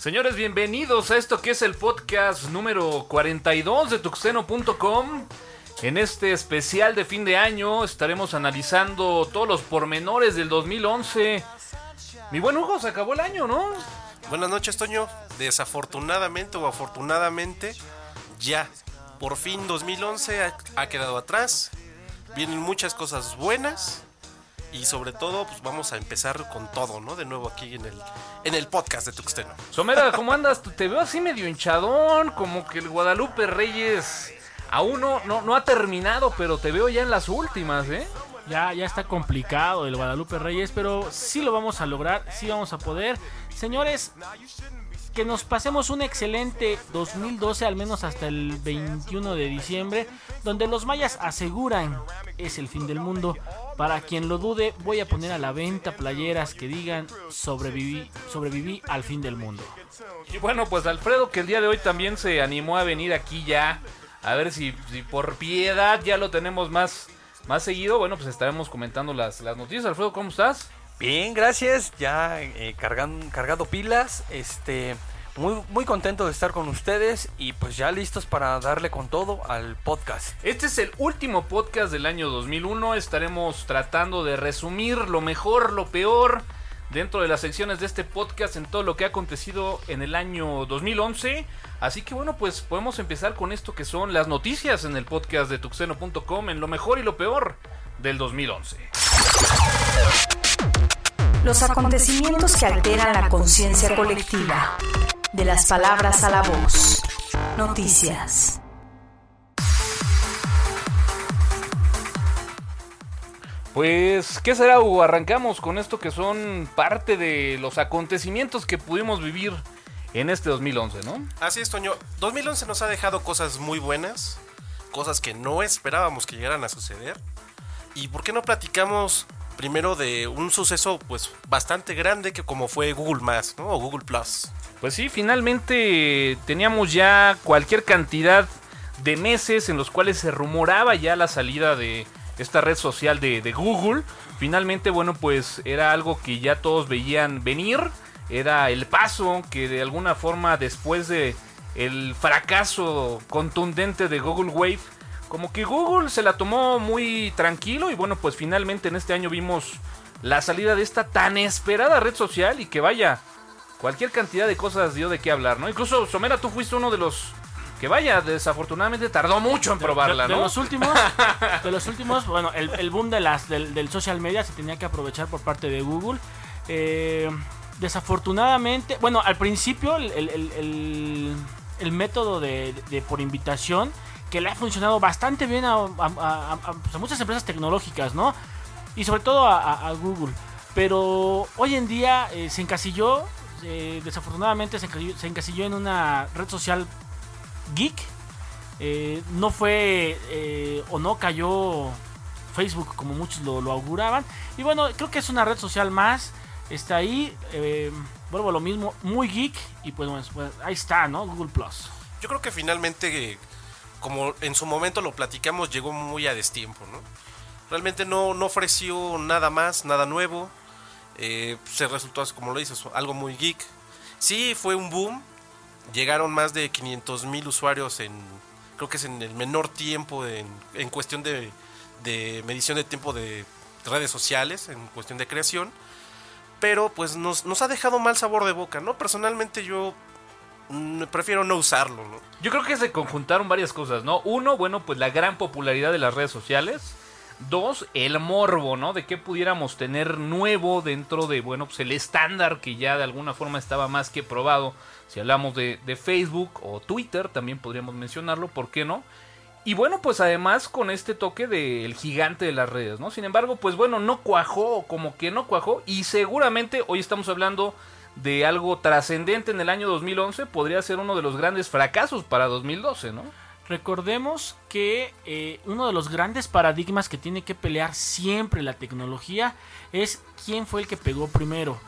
Señores, bienvenidos a esto que es el podcast número 42 de tuxeno.com. En este especial de fin de año estaremos analizando todos los pormenores del 2011. Mi buen Hugo, se acabó el año, ¿no? Buenas noches, Toño. Desafortunadamente o afortunadamente, ya. Por fin 2011 ha, ha quedado atrás. Vienen muchas cosas buenas y sobre todo pues vamos a empezar con todo, ¿no? De nuevo aquí en el, en el podcast de Tuxteno. Somera, ¿cómo andas? Te veo así medio hinchadón, como que el Guadalupe Reyes aún no, no, no ha terminado, pero te veo ya en las últimas, ¿eh? Ya, ya está complicado el Guadalupe Reyes, pero sí lo vamos a lograr, sí vamos a poder. Señores, que nos pasemos un excelente 2012, al menos hasta el 21 de diciembre, donde los mayas aseguran es el fin del mundo. Para quien lo dude, voy a poner a la venta playeras que digan sobreviví, sobreviví al fin del mundo. Y bueno, pues Alfredo, que el día de hoy también se animó a venir aquí ya, a ver si, por piedad ya lo tenemos más, más seguido. Bueno, pues estaremos comentando las, las noticias. Alfredo, ¿cómo estás? Bien, gracias. Ya eh, cargan, cargado pilas. Este, muy, muy contento de estar con ustedes y pues ya listos para darle con todo al podcast. Este es el último podcast del año 2001. Estaremos tratando de resumir lo mejor, lo peor dentro de las secciones de este podcast en todo lo que ha acontecido en el año 2011. Así que bueno, pues podemos empezar con esto que son las noticias en el podcast de tuxeno.com en lo mejor y lo peor del 2011. Los acontecimientos que alteran la conciencia colectiva. De las palabras a la voz. Noticias. Pues, ¿qué será, Hugo? Arrancamos con esto que son parte de los acontecimientos que pudimos vivir en este 2011, ¿no? Así es, Toño. 2011 nos ha dejado cosas muy buenas, cosas que no esperábamos que llegaran a suceder. ¿Y por qué no platicamos primero de un suceso pues bastante grande que como fue Google Más. O Google Plus. Pues sí, finalmente teníamos ya cualquier cantidad de meses en los cuales se rumoraba ya la salida de esta red social de, de Google. Finalmente, bueno, pues era algo que ya todos veían venir. Era el paso que de alguna forma después de el fracaso contundente de Google Wave, como que Google se la tomó muy tranquilo y bueno, pues finalmente en este año vimos la salida de esta tan esperada red social y que vaya, cualquier cantidad de cosas dio de qué hablar, ¿no? Incluso Somera, tú fuiste uno de los que vaya, desafortunadamente tardó mucho en probarla, de, ¿no? de los últimos, de los últimos, bueno, el, el boom de las, del, del, social media se tenía que aprovechar por parte de Google. Eh, desafortunadamente, bueno, al principio el, el, el, el método de, de, por invitación que le ha funcionado bastante bien a, a, muchas empresas tecnológicas, ¿no? Y sobre todo a, Google. Pero hoy en día eh, se encasilló, eh, desafortunadamente se encasilló, en una red social geek. Eh, no fue o no cayó Facebook como muchos lo, auguraban. Y bueno, creo que es una red social más. Está ahí. Vuelvo a lo mismo, muy geek. Y pues, pues, ahí está, ¿no? Google Plus. Yo creo que finalmente, como en su momento lo platicamos, llegó muy a destiempo, ¿no? Realmente no, no ofreció nada más, nada nuevo. Eh, se resultó, como lo dices, algo muy geek. Sí, fue un boom. Llegaron más de 500 mil usuarios en, creo que es en el menor tiempo en, en cuestión de, de, medición de tiempo de redes sociales, en cuestión de creación. Pero pues nos, nos ha dejado mal sabor de boca, ¿no? Personalmente yo prefiero no usarlo, ¿no? Yo creo que se conjuntaron varias cosas, ¿no? Uno, bueno, pues la gran popularidad de las redes sociales. Dos, el morbo, ¿no? De qué pudiéramos tener nuevo dentro de, bueno, pues el estándar que ya de alguna forma estaba más que probado. Si hablamos de Facebook o Twitter, también podríamos mencionarlo, ¿por qué no? Y bueno, pues además con este toque del gigante de las redes, ¿no? Sin embargo, pues bueno, no cuajó, como que no cuajó. Y seguramente hoy estamos hablando de algo trascendente en el año 2011. Podría ser uno de los grandes fracasos para 2012, ¿no? Recordemos que eh, uno de los grandes paradigmas que tiene que pelear siempre la tecnología es quién fue el que pegó primero.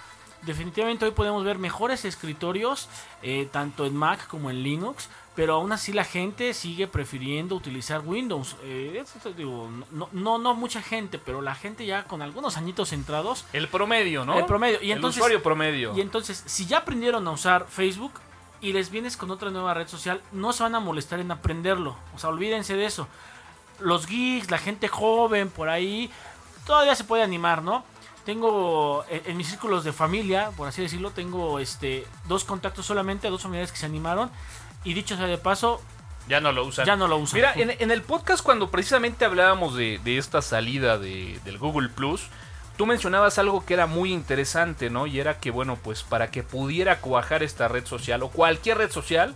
definitivamente hoy podemos ver mejores escritorios, eh, tanto en Mac como en Linux, pero aún así la gente sigue prefiriendo utilizar Windows. Eh, digo, no, no, no mucha gente, pero la gente ya con algunos añitos entrados. El promedio, ¿no? El promedio. Y el entonces, usuario promedio. Y entonces, si ya aprendieron a usar Facebook y les vienes con otra nueva red social, no se van a molestar en aprenderlo. O sea, olvídense de eso. Los geeks, la gente joven por ahí, todavía se puede animar, ¿no? Tengo en, en mis círculos de familia, por así decirlo, tengo este dos contactos solamente, dos familiares que se animaron. Y dicho sea de paso, ya no lo usan. ya no lo usan. Mira, en, en el podcast cuando precisamente hablábamos de, de esta salida de- del Google Plus, tú mencionabas algo que era muy interesante, ¿no? Y era que, bueno, pues para que pudiera cuajar esta red social o cualquier red social,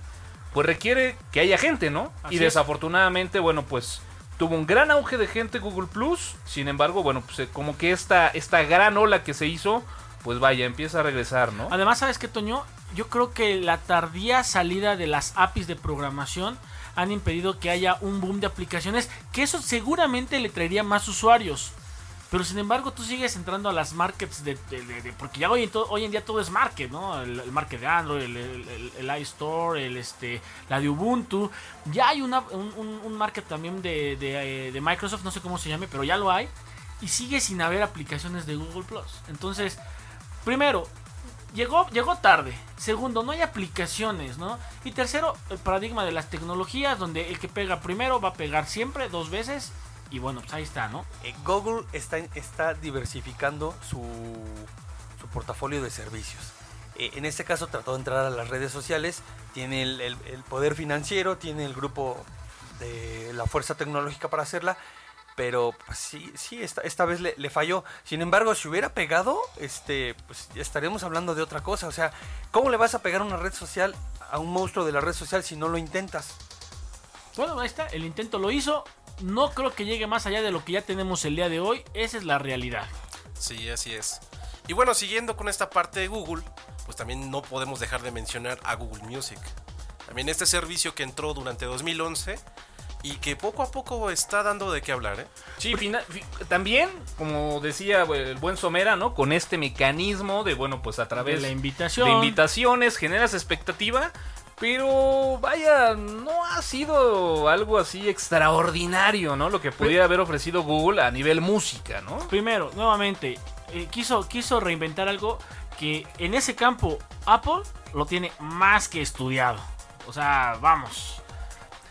pues requiere que haya gente, ¿no? Así y es. desafortunadamente, bueno, pues tuvo un gran auge de gente Google Plus, sin embargo, bueno, pues eh, como que esta, esta gran ola que se hizo, pues vaya, empieza a regresar, ¿no? Además, ¿sabes qué, Toño? Yo creo que la tardía salida de las APIs de programación han impedido que haya un boom de aplicaciones, que eso seguramente le traería más usuarios. Pero sin embargo, tú sigues entrando a las markets de, porque ya hoy en, día todo es market, ¿no? El, market de Android, el, el, el- iStore, el, este, la de Ubuntu. Ya hay un, market también eh, de Microsoft, no sé cómo se llame, pero ya lo hay. Y sigue sin haber aplicaciones de Google Plus. Entonces, primero, llegó, llegó tarde. Segundo, no hay aplicaciones, ¿no? Y tercero, el paradigma de las tecnologías, donde el que pega primero va a pegar siempre, dos veces. Y bueno, pues ahí está, ¿no? Eh, Google está, está diversificando su, su portafolio de servicios. Eh, en este caso trató de entrar a las redes sociales, tiene el, el- el poder financiero, tiene el grupo de la fuerza tecnológica para hacerla, pero pues, sí, sí esta, esta vez le, le falló. Sin embargo, si hubiera pegado, este, pues ya estaríamos hablando de otra cosa. O sea, ¿cómo le vas a pegar una red social a un monstruo de la red social si no lo intentas? Bueno, ahí está, el intento lo hizo. No creo que llegue más allá de lo que ya tenemos el día de hoy. Esa es la realidad. Sí, así es. Y bueno, siguiendo con esta parte de Google, pues también no podemos dejar de mencionar a Google Music. También este servicio que entró durante 2011 y que poco a poco está dando de qué hablar, ¿eh? Sí, también, como decía el buen Somera, ¿no? Con este mecanismo de, bueno, pues a través De la invitación. de invitaciones generas expectativa, pero vaya, no ha sido algo así extraordinario, ¿no? Lo que pudiera haber ofrecido Google a nivel música, ¿no? Primero, nuevamente, eh, quiso, quiso reinventar algo que en ese campo Apple lo tiene más que estudiado. O sea, vamos.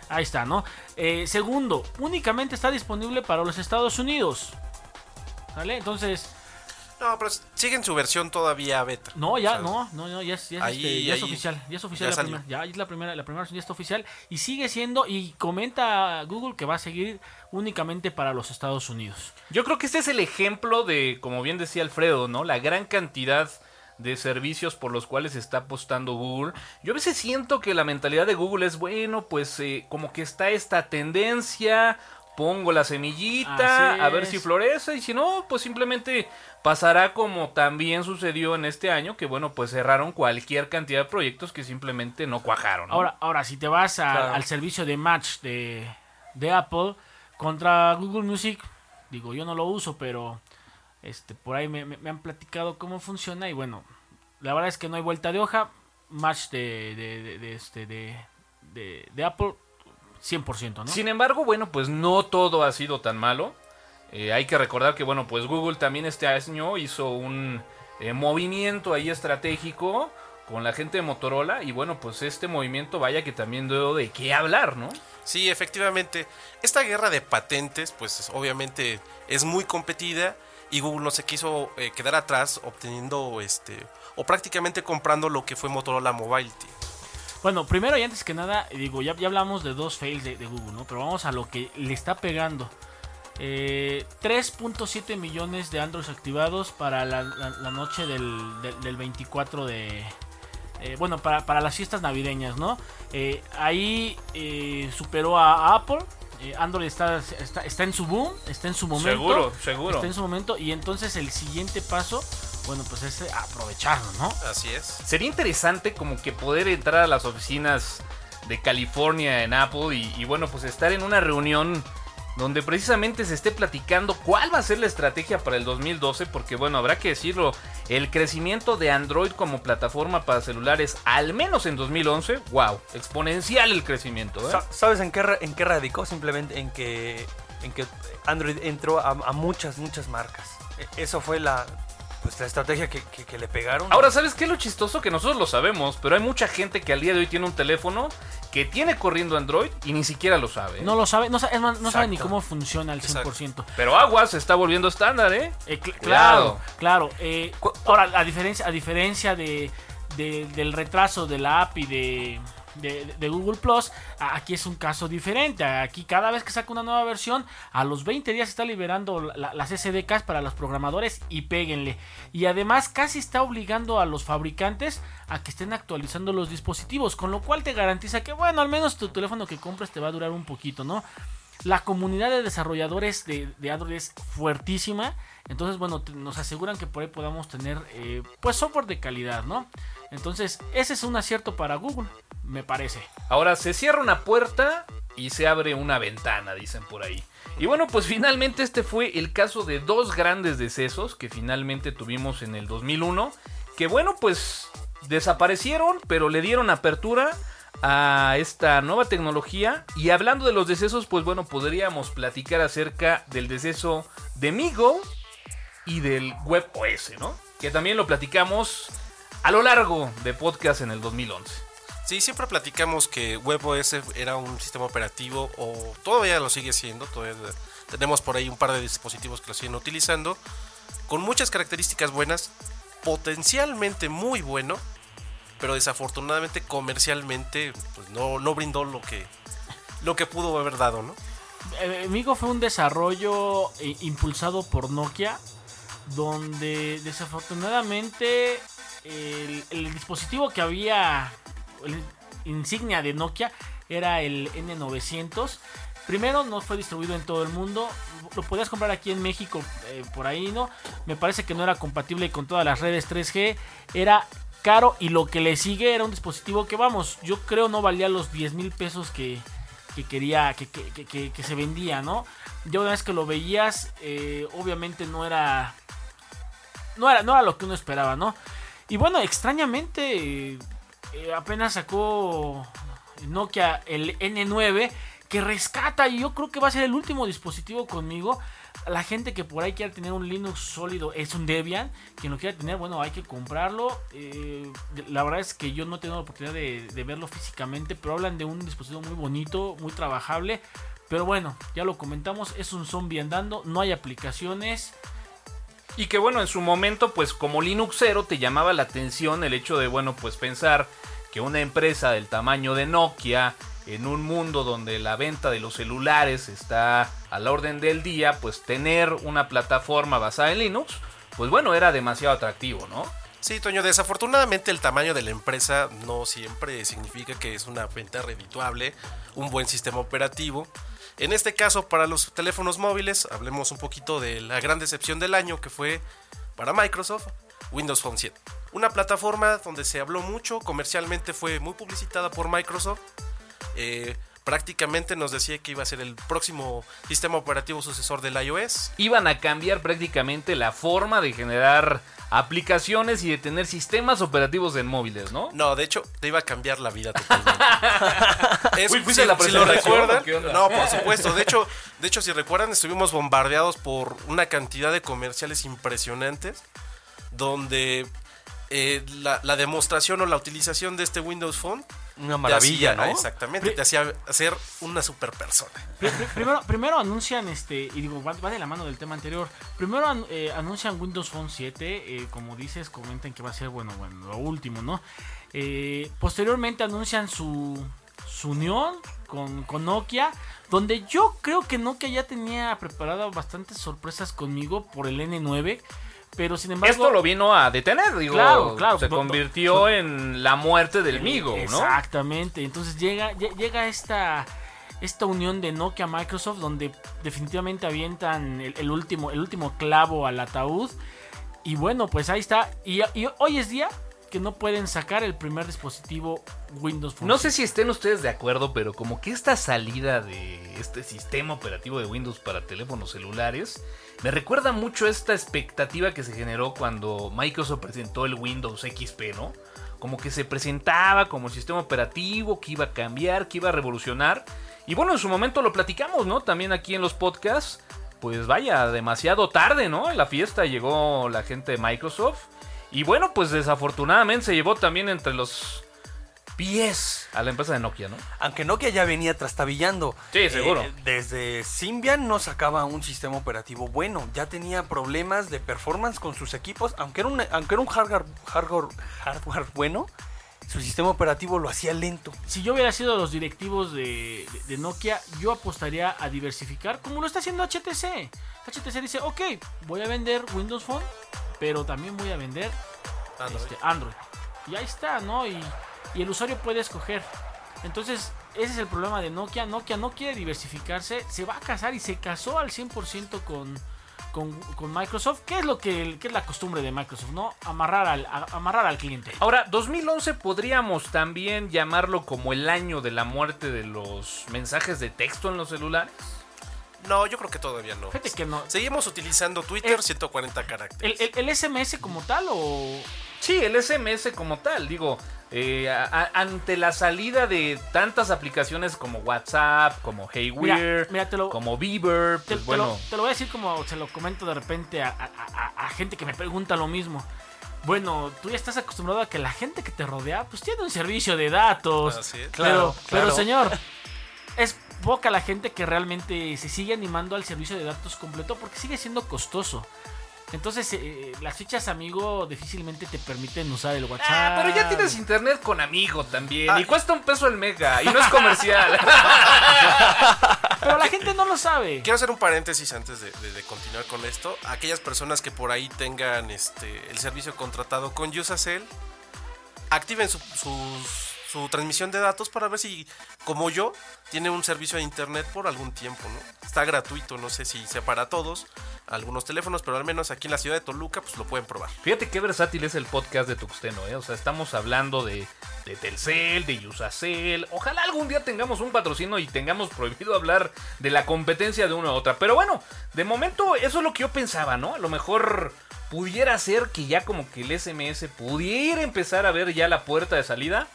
Ahí está, ¿no? Eh, segundo, únicamente está disponible para los Estados Unidos. ¿Vale? Entonces, No, pero siguen su versión todavía beta. no, ya, ¿sabes? no, no, no, ya es, ya es, Ahí- este, ya es oficial. Ya es oficial ya la salió. primera. Ya es la primera, la primera versión ya está oficial. Y sigue siendo, y comenta Google que va a seguir únicamente para los Estados Unidos. Yo creo que este es el ejemplo de, como bien decía Alfredo, ¿no? La gran cantidad de servicios por los cuales está apostando Google. Yo a veces siento que la mentalidad de Google es, bueno, pues eh, como que está esta tendencia, pongo la semillita, a ver si florece, y si no, pues simplemente pasará como también sucedió en este año, que bueno, pues cerraron cualquier cantidad de proyectos que simplemente no cuajaron. ¿no? Ahora, ahora si te vas a- Claro. al servicio de match de, de Apple contra Google Music, digo, yo no lo uso, pero este por ahí me, me- me han platicado cómo funciona y bueno, la verdad es que no hay vuelta de hoja. Match de, de, de- de este, de, de, de Apple, 100%, ¿no? Sin embargo, bueno, pues no todo ha sido tan malo. Eh, hay que recordar que, bueno, pues Google también este año hizo un eh, movimiento ahí estratégico con la gente de Motorola. Y bueno, pues este movimiento vaya que también dio de qué hablar, ¿no? Sí, efectivamente. Esta guerra de patentes, pues obviamente es muy competida y Google no se quiso eh, quedar atrás obteniendo este o prácticamente comprando lo que fue Motorola Mobility. Bueno, primero y antes que nada, digo, ya, ya hablamos de dos fails de, Google, ¿no? Pero vamos a lo que le está pegando. Eh, 3.7 millones de Androids activados para la, noche del, del- del 24 de... eh, bueno, para, para las fiestas navideñas, ¿no? Eh, ahí superó a Apple. Eh, Android está, está, está en su boom, está en su momento. Seguro, seguro. Está en su momento. Y entonces el siguiente paso, bueno, pues es eh, aprovecharlo, ¿no? Así es. Sería interesante como que poder entrar a las oficinas de California en Apple y, y, bueno, pues estar en una reunión donde precisamente se esté platicando cuál va a ser la estrategia para el 2012, porque bueno, habrá que decirlo, el crecimiento de Android como plataforma para celulares, al menos en 2011, wow, exponencial el crecimiento. ¿eh? Sa- ¿Sabes en qué, en qué radicó? Simplemente en que, en que Android entró a, a muchas, muchas marcas. E- Eso fue la, pues, la estrategia que, que- que le pegaron. Ahora, ¿sabes qué es lo chistoso? Que nosotros lo sabemos, pero hay mucha gente que al día de hoy tiene un teléfono que tiene corriendo Android y ni siquiera lo sabe. ¿eh? No lo sabe, no, sa- es más, no sabe ni Exacto. cómo funciona al Exacto. 100%. Pero Agua se está volviendo estándar, ¿eh? Eh, cl- Cuidado. claro, claro. eh, ahora, a diferencia, a diferencia de, de- del retraso de la API de, de, Google Plus, aquí es un caso diferente. Aquí cada vez que saca una nueva versión, a los 20 días está liberando la- las SDKs para los programadores y péguenle. Y además casi está obligando a los fabricantes a que estén actualizando los dispositivos, con lo cual te garantiza que, bueno, al menos tu teléfono que compres te va a durar un poquito, ¿no? La comunidad de desarrolladores de, de Android es fuertísima. Entonces, bueno, nos aseguran que por ahí podamos tener eh, pues software de calidad, ¿no? Entonces, ese es un acierto para Google, me parece. Ahora se cierra una puerta y se abre una ventana, dicen por ahí. Y bueno, pues finalmente este fue el caso de dos grandes decesos que finalmente tuvimos en el 2001. Que bueno, pues desaparecieron, pero le dieron apertura a esta nueva tecnología. Y hablando de los decesos, pues bueno, podríamos platicar acerca del deceso de Migo y del Web OS, ¿no? Que también lo platicamos a lo largo de podcast en el 2011. Sí, siempre platicamos que WebOS era un sistema operativo o todavía lo sigue siendo, todavía tenemos por ahí un par de dispositivos que lo siguen utilizando, con muchas características buenas, potencialmente muy bueno, pero desafortunadamente comercialmente pues no, no brindó lo que, lo que pudo haber dado, ¿no? Eh, Migo fue un desarrollo eh, impulsado por Nokia, donde desafortunadamente el, dispositivo que había, el insignia de Nokia, era el N900. Primero no fue distribuido en todo el mundo, lo podías comprar aquí en México eh, por ahí, ¿no? Me parece que no era compatible con todas las redes 3G, era caro y lo que le sigue era un dispositivo que vamos, yo creo no valía los 10 mil pesos que, que quería, que, que- que- que- que se vendía, ¿no? Ya una vez que lo veías, eh, obviamente no era, no era, no era lo que uno esperaba, ¿no? Y bueno, extrañamente, eh, apenas sacó Nokia el N9 que rescata y yo creo que va a ser el último dispositivo conmigo. La gente que por ahí quiera tener un Linux sólido es un Debian. Quien lo quiera tener, bueno, hay que comprarlo. Eh, la verdad es que yo no he tenido la oportunidad de, de verlo físicamente, pero hablan de un dispositivo muy bonito, muy trabajable. Pero bueno, ya lo comentamos, es un zombie andando, no hay aplicaciones. Y que bueno, en su momento, pues como Linuxero te llamaba la atención el hecho de, bueno, pues pensar que una empresa del tamaño de Nokia, en un mundo donde la venta de los celulares está a la orden del día, pues tener una plataforma basada en Linux, pues bueno, era demasiado atractivo, ¿no? Sí, Toño, desafortunadamente el tamaño de la empresa no siempre significa que es una venta redituable, un buen sistema operativo. En este caso, para los teléfonos móviles, hablemos un poquito de la gran decepción del año que fue para Microsoft, Windows Phone 7. Una plataforma donde se habló mucho, comercialmente fue muy publicitada por Microsoft. eh, prácticamente nos decía que iba a ser el próximo sistema operativo sucesor del iOS. Iban a cambiar prácticamente la forma de generar aplicaciones y de tener sistemas operativos en móviles, ¿no? No, de hecho, te iba a cambiar la vida totalmente. Es- Uy, ¿fuiste si, la si lo recuerdan, no, por supuesto. De hecho, de hecho, si recuerdan, estuvimos bombardeados por una cantidad de comerciales impresionantes, donde eh, la, la demostración o la utilización de este Windows Phone Una maravilla, hacía- ¿no? Exactamente, te hacía ser una super persona. Pri- pri- Primero, primero anuncian, este, y digo, va, va de la mano del tema anterior. Primero eh, anuncian Windows Phone 7, eh, como dices, comentan que va a ser, bueno, bueno, lo último, ¿no? Eh, posteriormente anuncian su, su unión con, con Nokia, donde yo creo que Nokia ya tenía preparado bastantes sorpresas conmigo por el N9, pero sin embargo... Esto lo vino a detener, digo. Claro, claro. Se convirtió en la muerte del Eh, Migo, ¿no? Exactamente. Entonces llega, lle- llega esta, esta unión de Nokia Microsoft donde definitivamente avientan el, el último, el último clavo al ataúd. Y bueno, pues ahí está. Y, y hoy es día, que no pueden sacar el primer dispositivo Windows Phone. No sé si estén ustedes de acuerdo, pero como que esta salida de este sistema operativo de Windows para teléfonos celulares me recuerda mucho a esta expectativa que se generó cuando Microsoft presentó el Windows XP, ¿no? Como que se presentaba como sistema operativo que iba a cambiar, que iba a revolucionar. Y bueno, en su momento lo platicamos, ¿no? También aquí en los podcasts. Pues vaya, demasiado tarde, ¿no? En la fiesta llegó la gente de Microsoft. Y bueno, pues desafortunadamente se llevó también entre los pies a la empresa de Nokia, ¿no? Aunque Nokia ya venía trastabillando. Sí, seguro. Eh, desde Symbian no sacaba un sistema operativo bueno. Ya tenía problemas de performance con sus equipos. Aunque era un, aunque era un hardware, hardware, hardware bueno, su sistema operativo lo hacía lento. Si yo hubiera sido los directivos de, de- de Nokia, yo apostaría a diversificar como lo está haciendo HTC. HTC dice, ok, voy a vender Windows Phone, pero también voy a vender Android. este, Android. Y ahí está, ¿no? Y, y el usuario puede escoger. Entonces, ese es el problema de Nokia. Nokia no quiere diversificarse, se va a casar y se casó al 100% con, con, con Microsoft. ¿Qué es lo que, es la costumbre de Microsoft? ¿No? Amarrar al, a- amarrar al cliente. Ahora, 2011 podríamos también llamarlo como el año de la muerte de los mensajes de texto en los celulares. No, yo creo que todavía no. Fíjate que no. Seguimos utilizando Twitter Eh, 140 ¿El, caracteres. el, el SMS como tal o...? Sí, el SMS como tal, digo, eh, a- a- ante la salida de tantas aplicaciones como WhatsApp, como Hey Mira, Weird, mira, te lo- como Beaver, Te, pues te bueno, lo, te lo voy a decir como se lo comento de repente a, a- a- a gente que me pregunta lo mismo. Bueno, tú ya estás acostumbrado a que la gente que te rodea pues tiene un servicio de datos. Así es. pero, Claro, pero señor, poca la gente que realmente se sigue animando al servicio de datos completo porque sigue siendo costoso. Entonces, eh, las fichas amigo difícilmente te permiten usar el WhatsApp. Ah, pero ya tienes internet con amigo también. Ah. y cuesta un peso el mega. Y no es comercial. Pero la gente no lo sabe. Quiero hacer un paréntesis antes de, de- de continuar con esto. Aquellas personas que por ahí tengan este el servicio contratado con Usacell, activen su, sus- su transmisión de datos para ver si, como yo, tiene un servicio de internet por algún tiempo, ¿no? Está gratuito, no sé si sea para todos, algunos teléfonos, pero al menos aquí en la ciudad de Toluca, pues lo pueden probar. Fíjate qué versátil es el podcast de Tuxteno, ¿eh? O sea, estamos hablando de, de Telcel, de Usacell. Ojalá algún día tengamos un patrocinio y tengamos prohibido hablar de la competencia de una u otra. Pero bueno, de momento eso es lo que yo pensaba, ¿no? A lo mejor pudiera ser que ya como que el SMS pudiera empezar a ver ya la puerta de salida.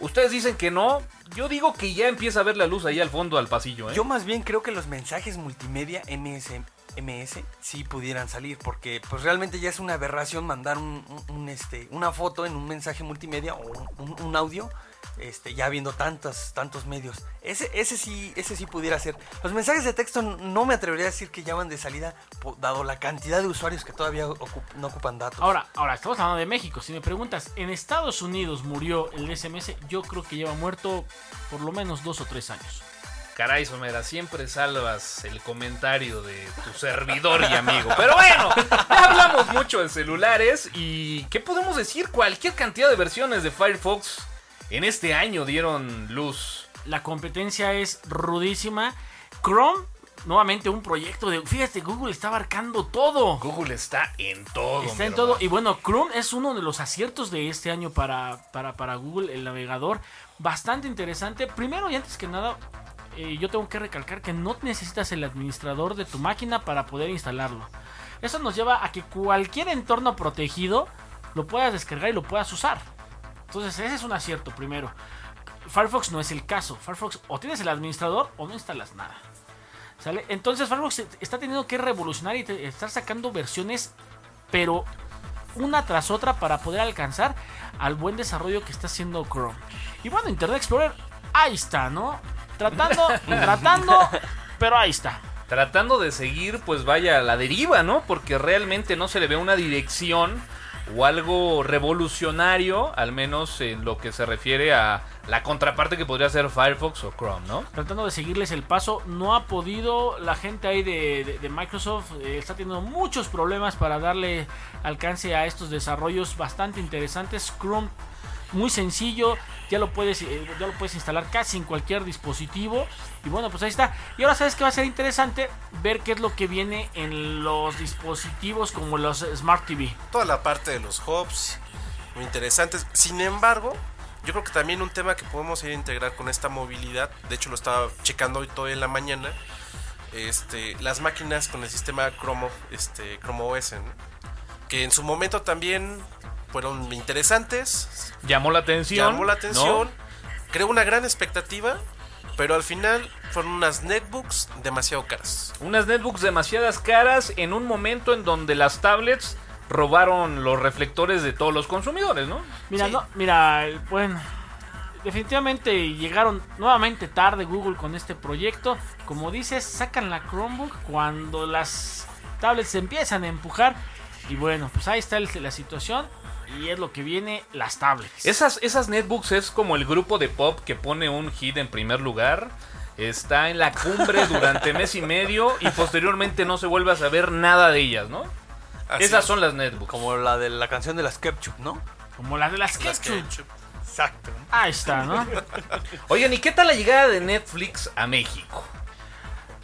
Ustedes dicen que no. Yo digo que ya empieza a ver la luz ahí al fondo al pasillo, ¿eh? Yo más bien creo que los mensajes multimedia MS, MS sí pudieran salir, porque pues realmente ya es una aberración mandar un, un- un, este, una foto en un mensaje multimedia o un, un- audio, este, ya viendo tantos, tantos medios. Ese, ese sí, ese sí pudiera ser. Los mensajes de texto no me atrevería a decir que ya van de salida, dado la cantidad de usuarios que todavía ocup- no ocupan datos. Ahora, ahora, estamos hablando de México. Si me preguntas, ¿en Estados Unidos murió el SMS? Yo creo que lleva muerto por lo menos dos o tres años. Caray, Somera, siempre salvas el comentario de tu servidor y amigo. Pero bueno, ya hablamos mucho de celulares y ¿qué podemos decir? Cualquier cantidad de versiones de Firefox en este año dieron luz. La competencia es rudísima. Chrome, nuevamente un proyecto de... Fíjate, Google está abarcando todo. Google está en todo. Está en todo. hermano. Y bueno, Chrome es uno de los aciertos de este año para, para, para Google, el navegador. Bastante interesante. Primero y antes que nada, eh, yo tengo que recalcar que no necesitas el administrador de tu máquina para poder instalarlo. Eso nos lleva a que cualquier entorno protegido lo puedas descargar y lo puedas usar. Entonces ese es un acierto primero. Firefox no es el caso. Firefox o tienes el administrador o no instalas nada. ¿Sale? Entonces Firefox está teniendo que revolucionar y estar sacando versiones, pero una tras otra para poder alcanzar al buen desarrollo que está haciendo Chrome. Y bueno, Internet Explorer, ahí está, ¿no? Tratando, tratando, pero ahí está. Tratando de seguir, pues vaya, a la deriva, ¿no? Porque realmente no se le ve una dirección o algo revolucionario, al menos en lo que se refiere a la contraparte que podría ser Firefox o Chrome, ¿no? Tratando de seguirles el paso, no ha podido. La gente ahí de, Microsoft eh, está teniendo muchos problemas para darle alcance a estos desarrollos bastante interesantes. Chrome muy sencillo, ya lo puedes eh, ya lo puedes instalar casi en cualquier dispositivo y bueno, pues ahí está. Y ahora sabes que va a ser interesante ver qué es lo que viene en los dispositivos como los Smart TV. Toda la parte de los hubs, muy interesantes. Sin embargo, yo creo que también un tema que podemos ir a integrar con esta movilidad, de hecho lo estaba checando hoy todo en la mañana, este, las máquinas con el sistema Chrome, este, OS, que en su momento también fueron interesantes, Llamó la atención. llamó la ¿no? atención, creó una gran expectativa, pero al final fueron unas netbooks demasiado caras. Unas netbooks demasiadas caras en un momento en donde las tablets robaron los reflectores de todos los consumidores, ¿no? Mira, Sí. no, mira, bueno, definitivamente llegaron nuevamente tarde Google con este proyecto. Como dices, sacan la Chromebook cuando las tablets se empiezan a empujar. Y bueno, pues ahí está la situación. Y es lo que viene, las tablets. Esas, esas netbooks es como el grupo de pop que pone un hit en primer lugar. Está en la cumbre durante mes y medio y posteriormente no se vuelve a saber nada de ellas, ¿no? Así Esas es. son las netbooks. Como la de la canción de las Ketchup, ¿no? Como las de las. Ketchup. Exacto. Ahí está, ¿no? Oigan, ¿y qué tal la llegada de Netflix a México?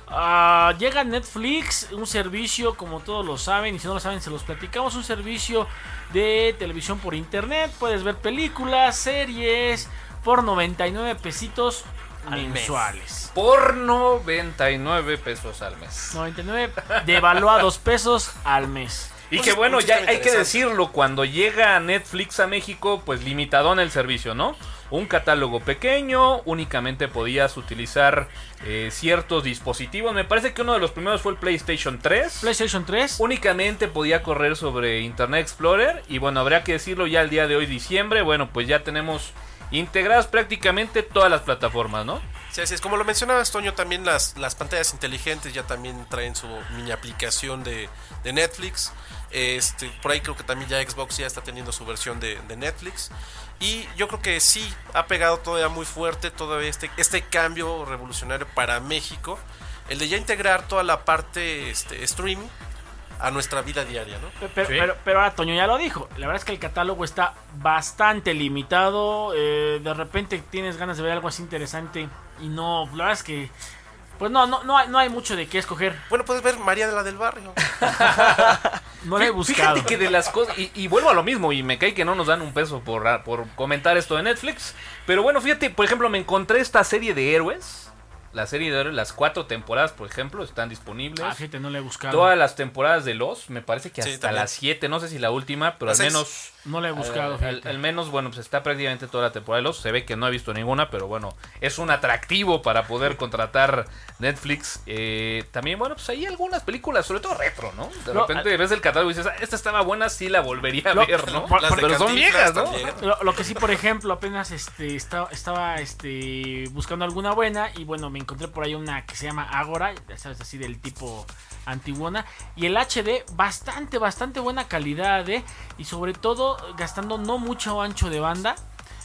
Ah, llega Netflix, un servicio, como todos lo saben, y si no lo saben, se los platicamos, un servicio de televisión por internet. Puedes ver películas, series, por 99 pesitos Al mes. mensuales. Por 99 pesos al mes. 99 devaluados pesos al mes. Y Un- que bueno, ya hay que decirlo, cuando llega Netflix a México, pues limitadón el servicio, ¿no? Un catálogo pequeño, únicamente podías utilizar eh, ciertos dispositivos. Me parece que uno de los primeros fue el PlayStation 3. PlayStation 3. Únicamente podía correr sobre Internet Explorer. Y bueno, habría que decirlo ya el día de hoy, diciembre. Bueno, pues ya tenemos integradas prácticamente todas las plataformas, ¿no? Sí, así es. Como lo mencionabas, Toño, también las, las pantallas inteligentes ya también traen su mini aplicación de, de Netflix. Este, por ahí creo que también ya Xbox ya está teniendo su versión de, de Netflix. Y yo creo que sí ha pegado todavía muy fuerte todavía este, este cambio revolucionario para México. El de ya integrar toda la parte este, streaming a nuestra vida diaria, ¿no? Pe- Pero, Sí. pero, pero ahora Toño ya lo dijo. La verdad es que el catálogo está bastante limitado. eh, de repente tienes ganas de ver algo así interesante y no. La verdad es que. Pues no, no, no, hay, no hay mucho de qué escoger. Bueno, puedes ver María de la del Barrio. No lo he buscado. Fíjate que de las cosas, y, y vuelvo a lo mismo, y me cae que no nos dan un peso por, ah, por comentar esto de Netflix. Pero bueno, fíjate, por ejemplo, me encontré esta serie de héroes. La serie de héroes, las cuatro temporadas, por ejemplo, están disponibles. Ah, fíjate, no lo he buscado. Todas las temporadas de los, me parece que hasta las siete, no sé si la última, pero Las al seis. No lo he buscado. al, al- fíjate. al menos, bueno, pues está prácticamente toda la temporada de los. Se ve que no he visto ninguna, pero bueno, es un atractivo para poder contratar Netflix. Eh, también, bueno, pues hay algunas películas, sobre todo retro, ¿no? De repente ves el catálogo y dices, "Ah, esta estaba buena, sí la volvería a Lo- ver, ¿no? por- pero son viejas, ¿no? Lo, lo que sí, por ejemplo, apenas este estaba, estaba este buscando alguna buena y bueno, me encontré por ahí una que se llama Agora, ya sabes, así del tipo antiguona y el HD bastante bastante buena calidad, ¿eh? y sobre todo gastando no mucho ancho de banda.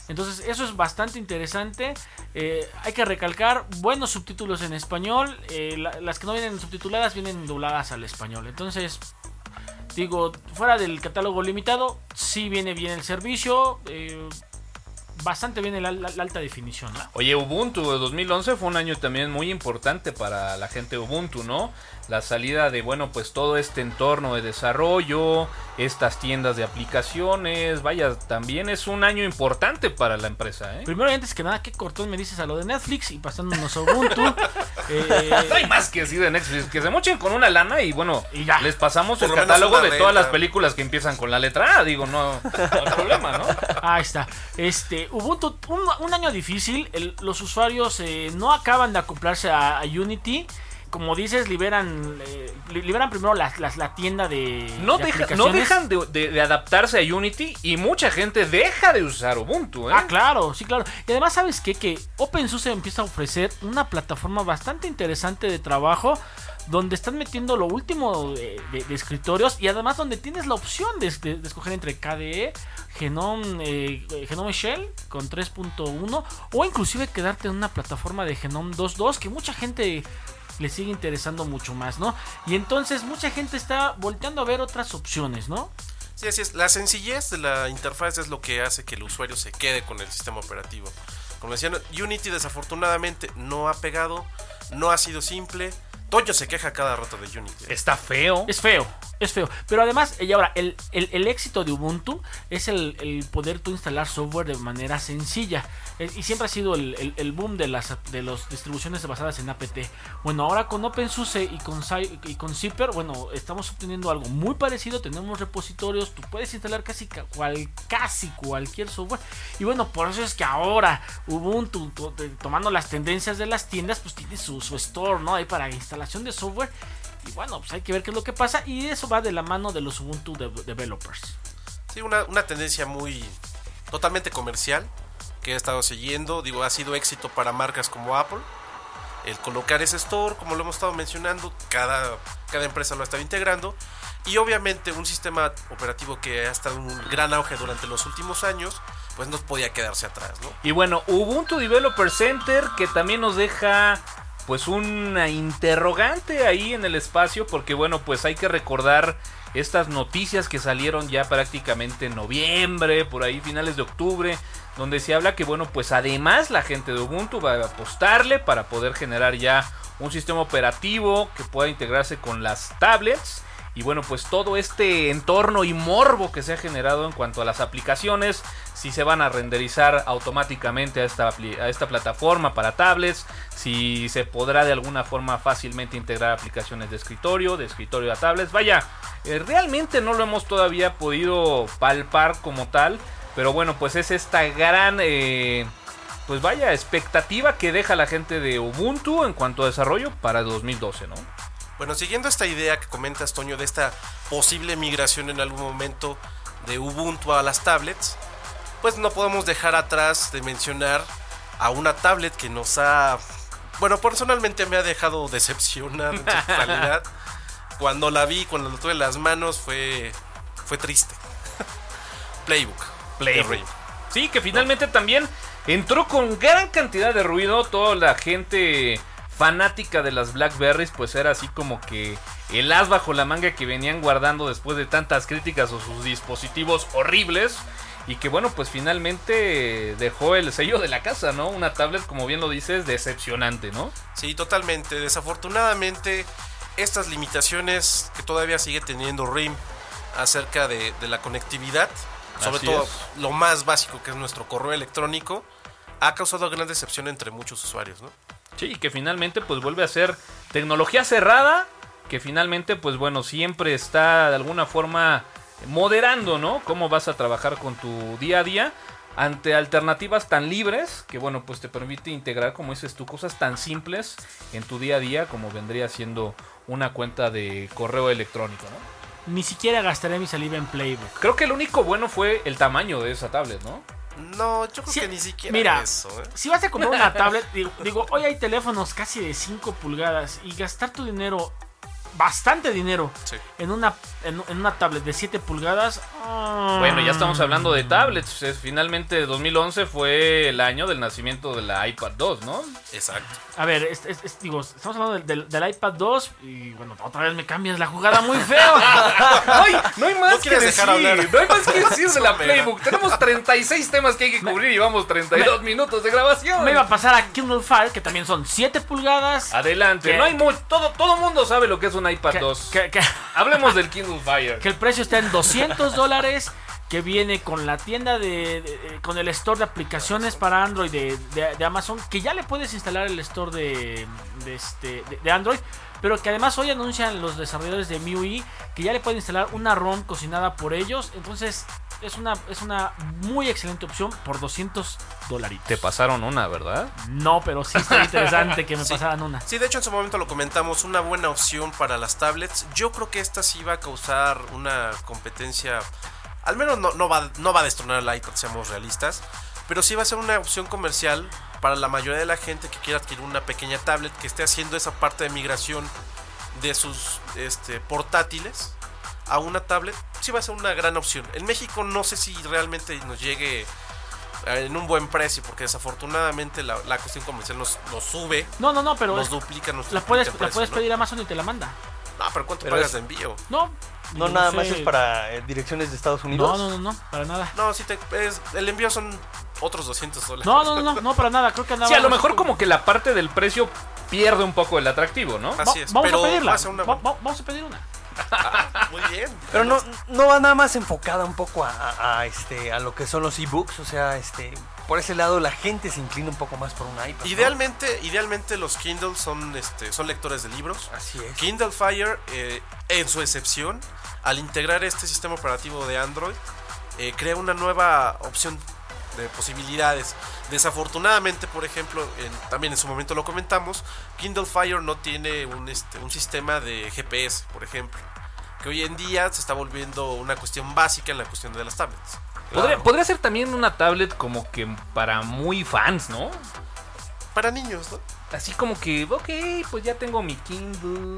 Entonces eso es bastante interesante. Eh, hay que recalcar buenos subtítulos en español. eh, la- las que no vienen subtituladas vienen dobladas al español. Entonces Digo, fuera del catálogo limitado, sí viene bien el servicio. eh, bastante bien el la, la alta definición. ¿no? Oye, Ubuntu 2011 fue un año también muy importante para la gente de Ubuntu, ¿no? La salida de, bueno, pues todo este entorno de desarrollo, estas tiendas de aplicaciones, vaya, también es un año importante para la empresa, ¿eh? Primero y antes que nada, ¿qué cortón me dices a lo de Netflix y pasándonos a Ubuntu? Eh, No hay más que decir de Netflix, que se mochen con una lana y bueno, Y ya. les pasamos Por el catálogo de todas las películas que empiezan con la letra A, digo, no, no hay problema, ¿no? Ahí está. Este, Ubuntu, un, año difícil. los usuarios eh, no acaban de acoplarse a Unity. Como dices, liberan eh, li- liberan primero la, la- la tienda de. No, de deja- no dejan de, de- de adaptarse a Unity y mucha gente deja de usar Ubuntu, ¿eh? Ah, claro, sí, claro. Y además, ¿sabes qué? Que OpenSUSE empieza a ofrecer una plataforma bastante interesante de trabajo donde están metiendo lo último de, de- de escritorios y además donde tienes la opción de, de- de escoger entre KDE, Genome, eh, Genome Shell con 3.1 o inclusive quedarte en una plataforma de Genome 2.2 que mucha gente le sigue interesando mucho más, ¿no? Y entonces mucha gente está volteando a ver otras opciones, ¿no? Sí, así es. La sencillez de la interfaz es lo que hace que el usuario se quede con el sistema operativo. Como decían, Unity desafortunadamente no ha pegado, no ha sido simple, Toño se queja cada rato de Unity. Está feo. Es feo, es feo. Pero además, y ahora, el, el- éxito de Ubuntu es el, el poder tú instalar software de manera sencilla. Eh, Y siempre ha sido el, boom de las de las distribuciones basadas en APT. Bueno, ahora con OpenSUSE y con, y con Zipper, bueno, estamos obteniendo algo muy parecido. Tenemos repositorios, tú puedes instalar casi, ca- cual, casi cualquier software. Y bueno, por eso es que ahora Ubuntu, tomando las tendencias de las tiendas, pues tiene su, su store, ¿no? Ahí para instalación de software. Y bueno, pues hay que ver qué es lo que pasa. Y eso va de la mano de los Ubuntu de- developers. Sí, una, una tendencia muy totalmente comercial que he estado siguiendo. Digo, ha sido éxito para marcas como Apple. El colocar ese store, como lo hemos estado mencionando, cada, cada empresa lo ha estado integrando. Y obviamente un sistema operativo que ha estado en un gran auge durante los últimos años, pues no podía quedarse atrás, ¿no? Y bueno, Ubuntu Developer Center que también nos deja pues una interrogante ahí en el espacio porque bueno, pues hay que recordar estas noticias que salieron ya prácticamente en noviembre, por ahí finales de octubre, donde se habla que bueno, pues además la gente de Ubuntu va a apostarle para poder generar ya un sistema operativo que pueda integrarse con las tablets. Y bueno, pues todo este entorno y morbo que se ha generado en cuanto a las aplicaciones, si se van a renderizar automáticamente a esta, plataforma para tablets, si se podrá de alguna forma fácilmente integrar aplicaciones de escritorio, de escritorio a tablets. Vaya, eh, realmente no lo hemos todavía podido palpar como tal, pero bueno, pues es esta gran... eh, pues vaya, expectativa que deja la gente de Ubuntu en cuanto a desarrollo para 2012, ¿no? Bueno, siguiendo esta idea que comentas, Toño, de esta posible migración en algún momento de Ubuntu a las tablets, pues no podemos dejar atrás de mencionar a una tablet que nos ha, bueno, personalmente me ha dejado decepcionar en su. Cuando la vi, cuando la tuve en las manos, fue, fue triste. Playbook. Playbook. Sí, que finalmente también entró con gran cantidad de ruido. Toda la gente fanática de las Blackberries, pues era así como que el as bajo la manga que venían guardando después de tantas críticas o sus dispositivos horribles. Y que bueno, pues finalmente dejó el sello de la casa, ¿no? Una tablet, como bien lo dices, decepcionante, ¿no? Sí, totalmente. Desafortunadamente, estas limitaciones que todavía sigue teniendo RIM acerca de, de la conectividad, sobre Así todo es. lo más básico que es nuestro correo electrónico, ha causado gran decepción entre muchos usuarios, ¿no? Sí, y que finalmente pues vuelve a ser tecnología cerrada, que finalmente pues bueno, siempre está de alguna forma moderando, ¿no? Cómo vas a trabajar con tu día a día ante alternativas tan libres que bueno, pues te permite integrar, como dices tú, cosas tan simples en tu día a día como vendría siendo una cuenta de correo electrónico, ¿no? Ni siquiera gastaré mi saliva en Playbook. Creo que lo único bueno fue el tamaño de esa tablet, ¿no? No, yo creo que ni siquiera mira, eso. ¿eh? Si vas a comprar una tablet, digo, digo, hoy hay teléfonos casi de 5 pulgadas y gastar tu dinero, bastante dinero, Sí. en una, en, en una tablet de 7 pulgadas. ah, Bueno, ya estamos hablando de tablets. Es- Finalmente 2011 fue el año del nacimiento de la iPad 2, ¿no? Exacto. A ver, es- es- es- digo, estamos hablando del, del- del iPad 2 y bueno, otra vez me cambias la jugada muy feo. Ay, no hay más No que decir. No hay más que decir de la Playbook. Tenemos 36 temas que hay que cubrir y llevamos 32 minutos de grabación. me iba a pasar a Kindle Fire, que también son 7 pulgadas. Adelante. Que- No hay mu- todo todo mundo sabe lo que es un iPad que, 2. que- que- Hablemos del Kindle Fire. que el precio está en 200 dólares. Que viene con la tienda de, con el store de aplicaciones para Android de, de- de Amazon. Que ya le puedes instalar el store de, de este, de Android. Pero que además hoy anuncian los desarrolladores de MIUI que ya le pueden instalar una ROM cocinada por ellos. Entonces es una, es una muy excelente opción por 200 dolaritos. Te pasaron una, ¿verdad? No, pero sí está interesante que me Sí. pasaran una. Sí, de hecho en su momento lo comentamos, una buena opción para las tablets. Yo creo que esta sí va a causar una competencia, al menos no, no, va, no va a destronar el iPad, seamos realistas, pero sí va a ser una opción comercial para la mayoría de la gente que quiera adquirir una pequeña tablet, que esté haciendo esa parte de migración de sus este, portátiles a una tablet, sí va a ser una gran opción. En México no sé si realmente nos llegue eh, en un buen precio, porque desafortunadamente la, la cuestión comercial nos, nos sube No, no, no, pero nos duplica nos la duplica puedes, el la precio, puedes ¿no? pedir a Amazon y te la manda. No, pero ¿cuánto Pero pagas es- de envío? No. No, digo, nada sé. más es para eh, direcciones de Estados Unidos. No, no, no, no, para nada. No, si te, es- el envío son otros 200 dólares. No, no, no, no, no, para nada. Creo que andaba Sí, a lo mejor como que la parte del precio pierde un poco el atractivo, ¿no? Así Va- es, vamos pero a pedirla. va a ser una Va- buena- va- vamos a pedir una. Muy bien. Pero no, no va nada más enfocada un poco a, a- a, este, a lo que son los ebooks, o sea, este, por ese lado la gente se inclina un poco más por un iPad. ¿no? Idealmente, idealmente los Kindle son, este, son lectores de libros. Así es. Kindle Fire, eh, en su excepción, al integrar este sistema operativo de Android, eh, crea una nueva opción de posibilidades. Desafortunadamente, por ejemplo, en- también en su momento lo comentamos, Kindle Fire no tiene un, este, un sistema de GPS, por ejemplo, que hoy en día se está volviendo una cuestión básica en la cuestión de las tablets. Podría, podría ser también una tablet como que para muy fans, ¿no? Para niños, ¿no? Así como que, ok, pues ya tengo mi Kindle.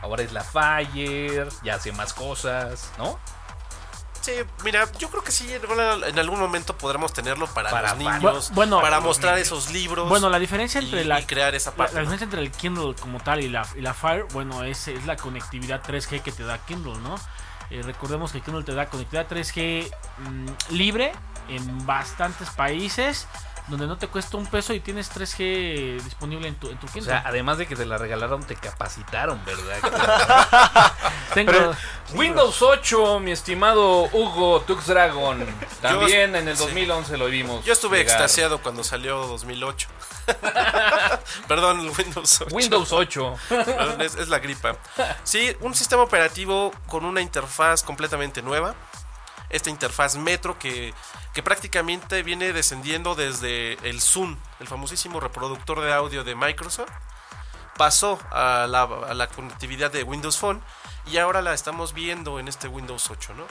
Ahora es la Fire, ya hace más cosas, ¿no? Sí, mira, yo creo que sí, en algún momento podremos tenerlo para, Para los niños, Bu- bueno, para los mostrar niños. esos libros. Bueno, la diferencia y- entre la, y crear esa parte. la ¿no? diferencia entre el Kindle como tal y la, y la Fire, bueno, es, es la conectividad 3G que te da Kindle, ¿no? Eh, recordemos que Kindle te da conectividad 3G mm, libre en bastantes países donde no te cuesta un peso y tienes 3G disponible en tu, en tu O sea, además de que te la regalaron, te capacitaron, ¿verdad? Tengo, Pero Windows 8, mi estimado Hugo Tux Dragon. También en el sí. 2011 lo vimos. Yo estuve llegar. extasiado cuando salió 2008. Perdón, Windows 8. Windows 8. Perdón, es, es la gripa. Sí, un sistema operativo con una interfaz completamente nueva. Esta interfaz Metro que, que prácticamente viene descendiendo desde el Zoom, el famosísimo reproductor de audio de Microsoft. Pasó a la, conectividad de Windows Phone y ahora la estamos viendo en este Windows 8, ¿no?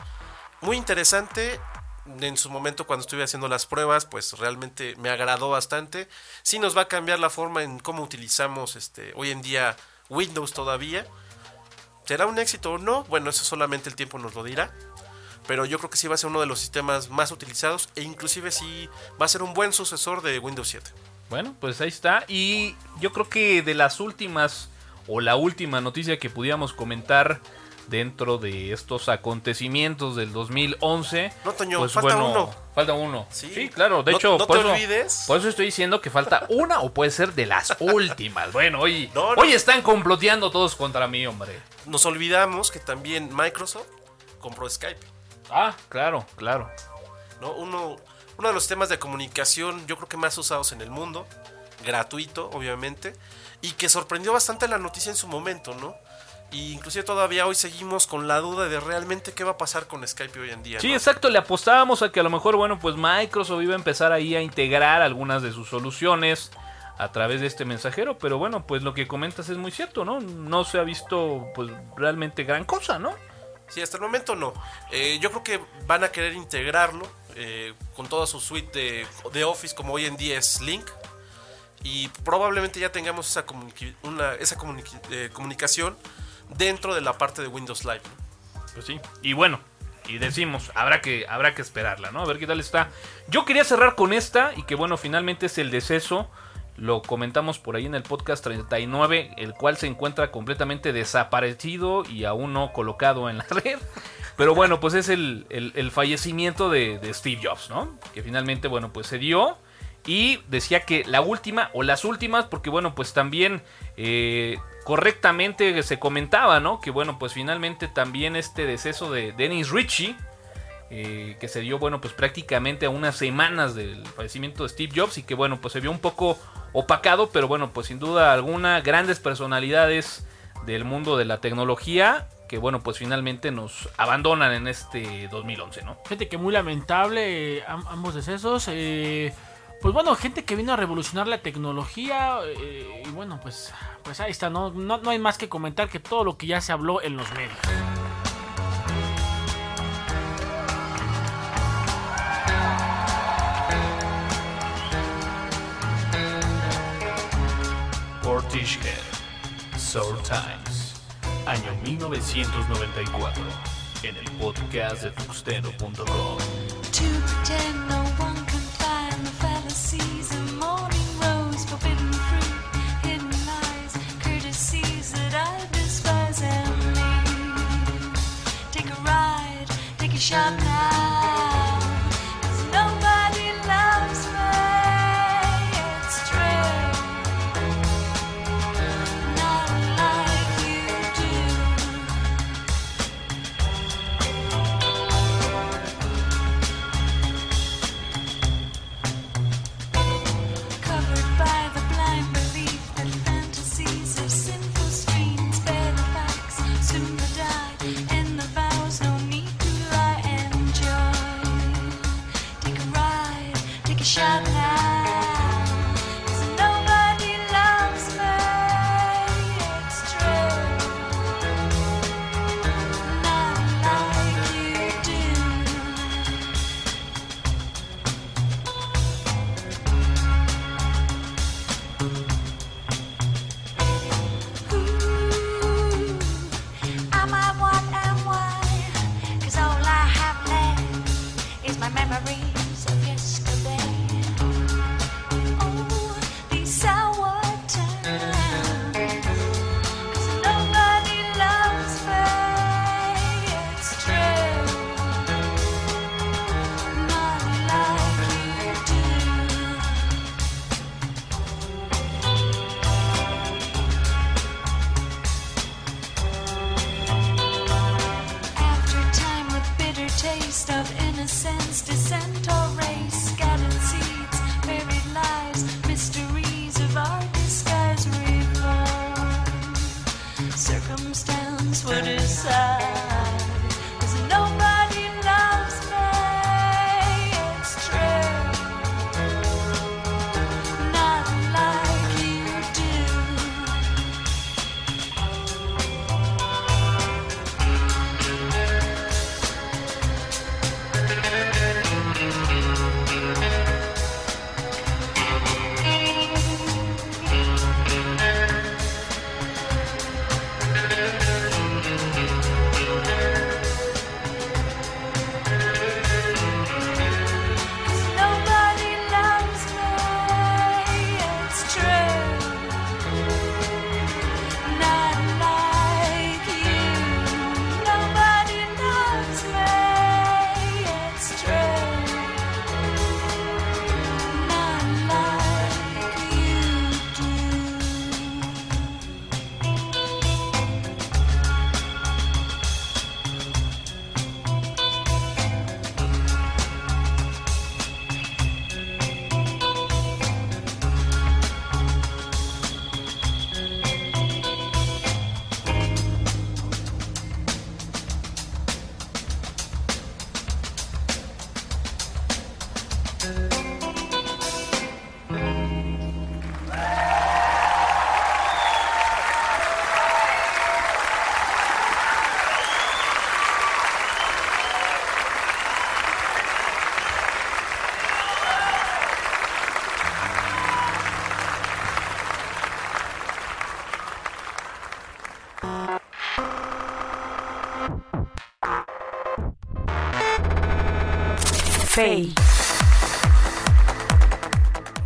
Muy interesante. En su momento cuando estuve haciendo las pruebas, pues realmente me agradó bastante. Sí nos va a cambiar la forma en cómo utilizamos este hoy en día Windows todavía. ¿Será un éxito o no? Bueno, eso solamente el tiempo nos lo dirá. Pero yo creo que sí va a ser uno de los sistemas más utilizados e inclusive sí va a ser un buen sucesor de Windows 7. Bueno, pues ahí está. Y yo creo que de las últimas, o la última noticia que pudiéramos comentar dentro de estos acontecimientos del 2011. No, Toño, pues falta bueno, uno. Falta uno. Sí. claro. De No- hecho, no por, te eso, olvides. por eso estoy diciendo que falta una o puede ser de las últimas. Bueno, hoy, no. hoy están comploteando todos contra mí, hombre. Nos olvidamos que también Microsoft compró Skype. Ah, claro, claro. ¿no? Uno, uno de los temas de comunicación yo creo que más usados en el mundo, gratuito obviamente, y que sorprendió bastante la noticia en su momento, ¿no? Y inclusive todavía hoy seguimos con la duda de realmente qué va a pasar con Skype hoy en día. Sí, ¿no? exacto, le apostábamos a que a lo mejor, bueno, pues Microsoft iba a empezar ahí a integrar algunas de sus soluciones a través de este mensajero, pero bueno, pues lo que comentas es muy cierto, ¿no? No se ha visto pues realmente gran cosa, ¿no? Sí, hasta el momento no. Eh, yo creo que van a querer integrarlo eh, con toda su suite de, Office como hoy en día es Link. Y probablemente ya tengamos esa, esa eh, comunicación dentro de la parte de Windows Live. Pues sí. Y bueno, y decimos, habrá que, habrá que esperarla, ¿no? A ver qué tal está. Yo quería cerrar con esta y que bueno, finalmente es el deceso. Lo comentamos por ahí en el podcast 39, el cual se encuentra completamente desaparecido y aún no colocado en la red. Pero bueno, pues es el, el- el fallecimiento de, Steve Jobs, ¿no? Que finalmente, bueno, pues se dio. Y decía que la última o las últimas, porque bueno, pues también eh, correctamente se comentaba, ¿no? Que bueno, pues finalmente también este deceso de Dennis Ritchie, eh, que se dio, bueno, pues prácticamente a unas semanas del fallecimiento de Steve Jobs y que bueno, pues se vio un poco opacado, pero bueno, pues sin duda alguna, grandes personalidades del mundo de la tecnología que bueno, pues finalmente nos abandonan en este 2011, ¿no? Gente que muy lamentable, eh, am- ambos decesos. eh, pues bueno, gente que vino a revolucionar la tecnología. y bueno, pues, pues ahí está, ¿no? ¿no? No hay más que comentar que todo lo que ya se habló en los medios. Portishead, Soul Times, año 1994, en el podcast de tuxteno.com. To pretend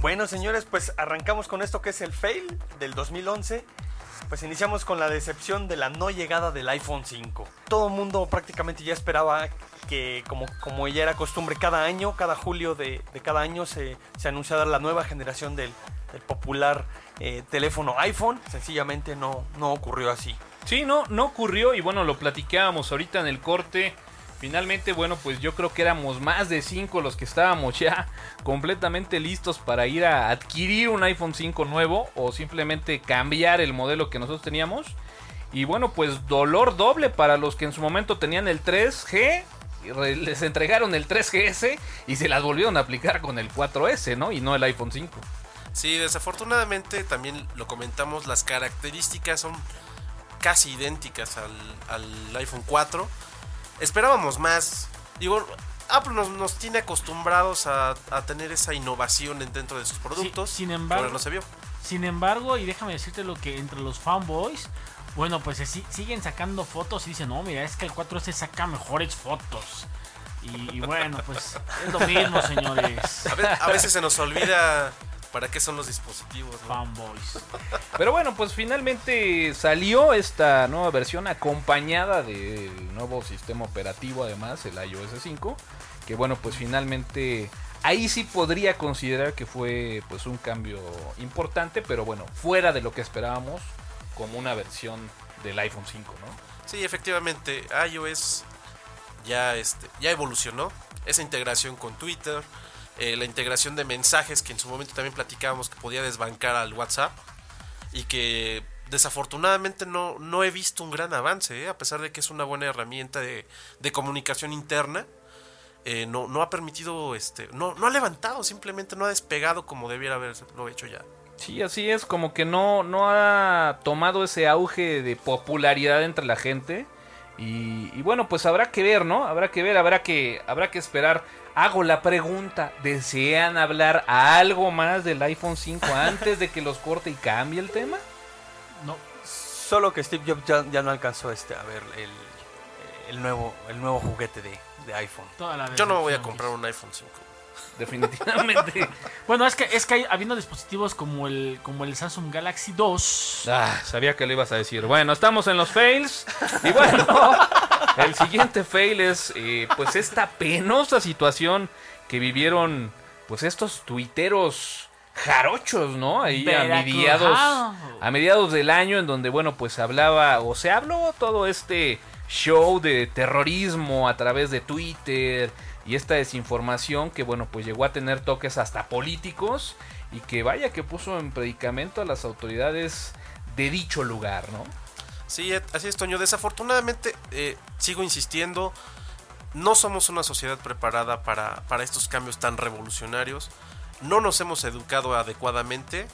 Bueno, señores, pues arrancamos con esto que es el fail del 2011. Pues iniciamos con la decepción de la no llegada del iPhone 5. Todo el mundo prácticamente ya esperaba que, como, como ya era costumbre, cada año, cada julio de, de cada año se, se anunciara la nueva generación del, del popular eh, teléfono iPhone. Sencillamente no, no ocurrió así. Sí, no, no ocurrió y bueno, lo platicábamos ahorita en el corte. Finalmente, bueno, pues yo creo que éramos más de 5 los que estábamos ya completamente listos para ir a adquirir un iPhone 5 nuevo o simplemente cambiar el modelo que nosotros teníamos. Y bueno, pues dolor doble para los que en su momento tenían el 3G. y re- Les entregaron el 3GS y se las volvieron a aplicar con el 4S, ¿no? Y no el iPhone 5. Sí, desafortunadamente también lo comentamos, las características son casi idénticas al iPhone 4. Esperábamos más. Digo, Apple nos, nos tiene acostumbrados a, a tener esa innovación en- dentro de sus productos. sin embargo- ahora no se vio. Sin embargo, y déjame decirte lo que entre los fanboys, bueno, pues si- siguen sacando fotos y dicen, no, mira, es que el 4S saca mejores fotos. Y, y bueno, pues es lo mismo, señores. A veces se nos olvida para qué son los dispositivos. ¿no? Fanboys. Pero bueno, pues finalmente salió esta nueva versión acompañada del nuevo sistema operativo, además, el iOS 5. Que bueno, pues finalmente ahí sí podría considerar que fue pues un cambio importante, pero bueno, fuera de lo que esperábamos como una versión del iPhone 5, ¿no? Sí, efectivamente, iOS ya, este, ya evolucionó. Esa integración con Twitter, eh, la integración de mensajes que en su momento también platicábamos que podía desbancar al WhatsApp y que desafortunadamente no, no he visto un gran avance, ¿eh? a pesar de que es una buena herramienta de, de comunicación interna. eh, no, no ha permitido, este, no, no ha levantado, simplemente no ha despegado como debiera haberlo hecho ya. Sí, así es, como que no, no ha tomado ese auge de popularidad entre la gente. Y, y bueno, pues habrá que ver, ¿no? Habrá que ver, habrá que, habrá que esperar. Hago la pregunta, ¿desean hablar algo más del iPhone 5 antes de que los corte y cambie el tema? No, Solo que Steve Jobs ya, ya no alcanzó este, a ver el, el nuevo, el nuevo juguete de, de iPhone. Toda la Yo no voy a comprar un iPhone 5. Definitivamente. Bueno, es que es que hay, habiendo dispositivos como el como el Samsung Galaxy 2. Ah, sabía que lo ibas a decir. Bueno, estamos en los fails. Y bueno, el siguiente fail es eh, pues esta penosa situación que vivieron pues estos tuiteros jarochos, ¿no? Ahí a mediados, a mediados del año en donde bueno pues hablaba o se habló todo este show de terrorismo a través de Twitter y esta desinformación que bueno pues llegó a tener toques hasta políticos y que vaya que puso en predicamento a las autoridades de dicho lugar, ¿no? Sí, eh, así es, Toño. Desafortunadamente, eh, sigo insistiendo, no somos una sociedad preparada para, para estos cambios tan revolucionarios. No nos hemos educado adecuadamente.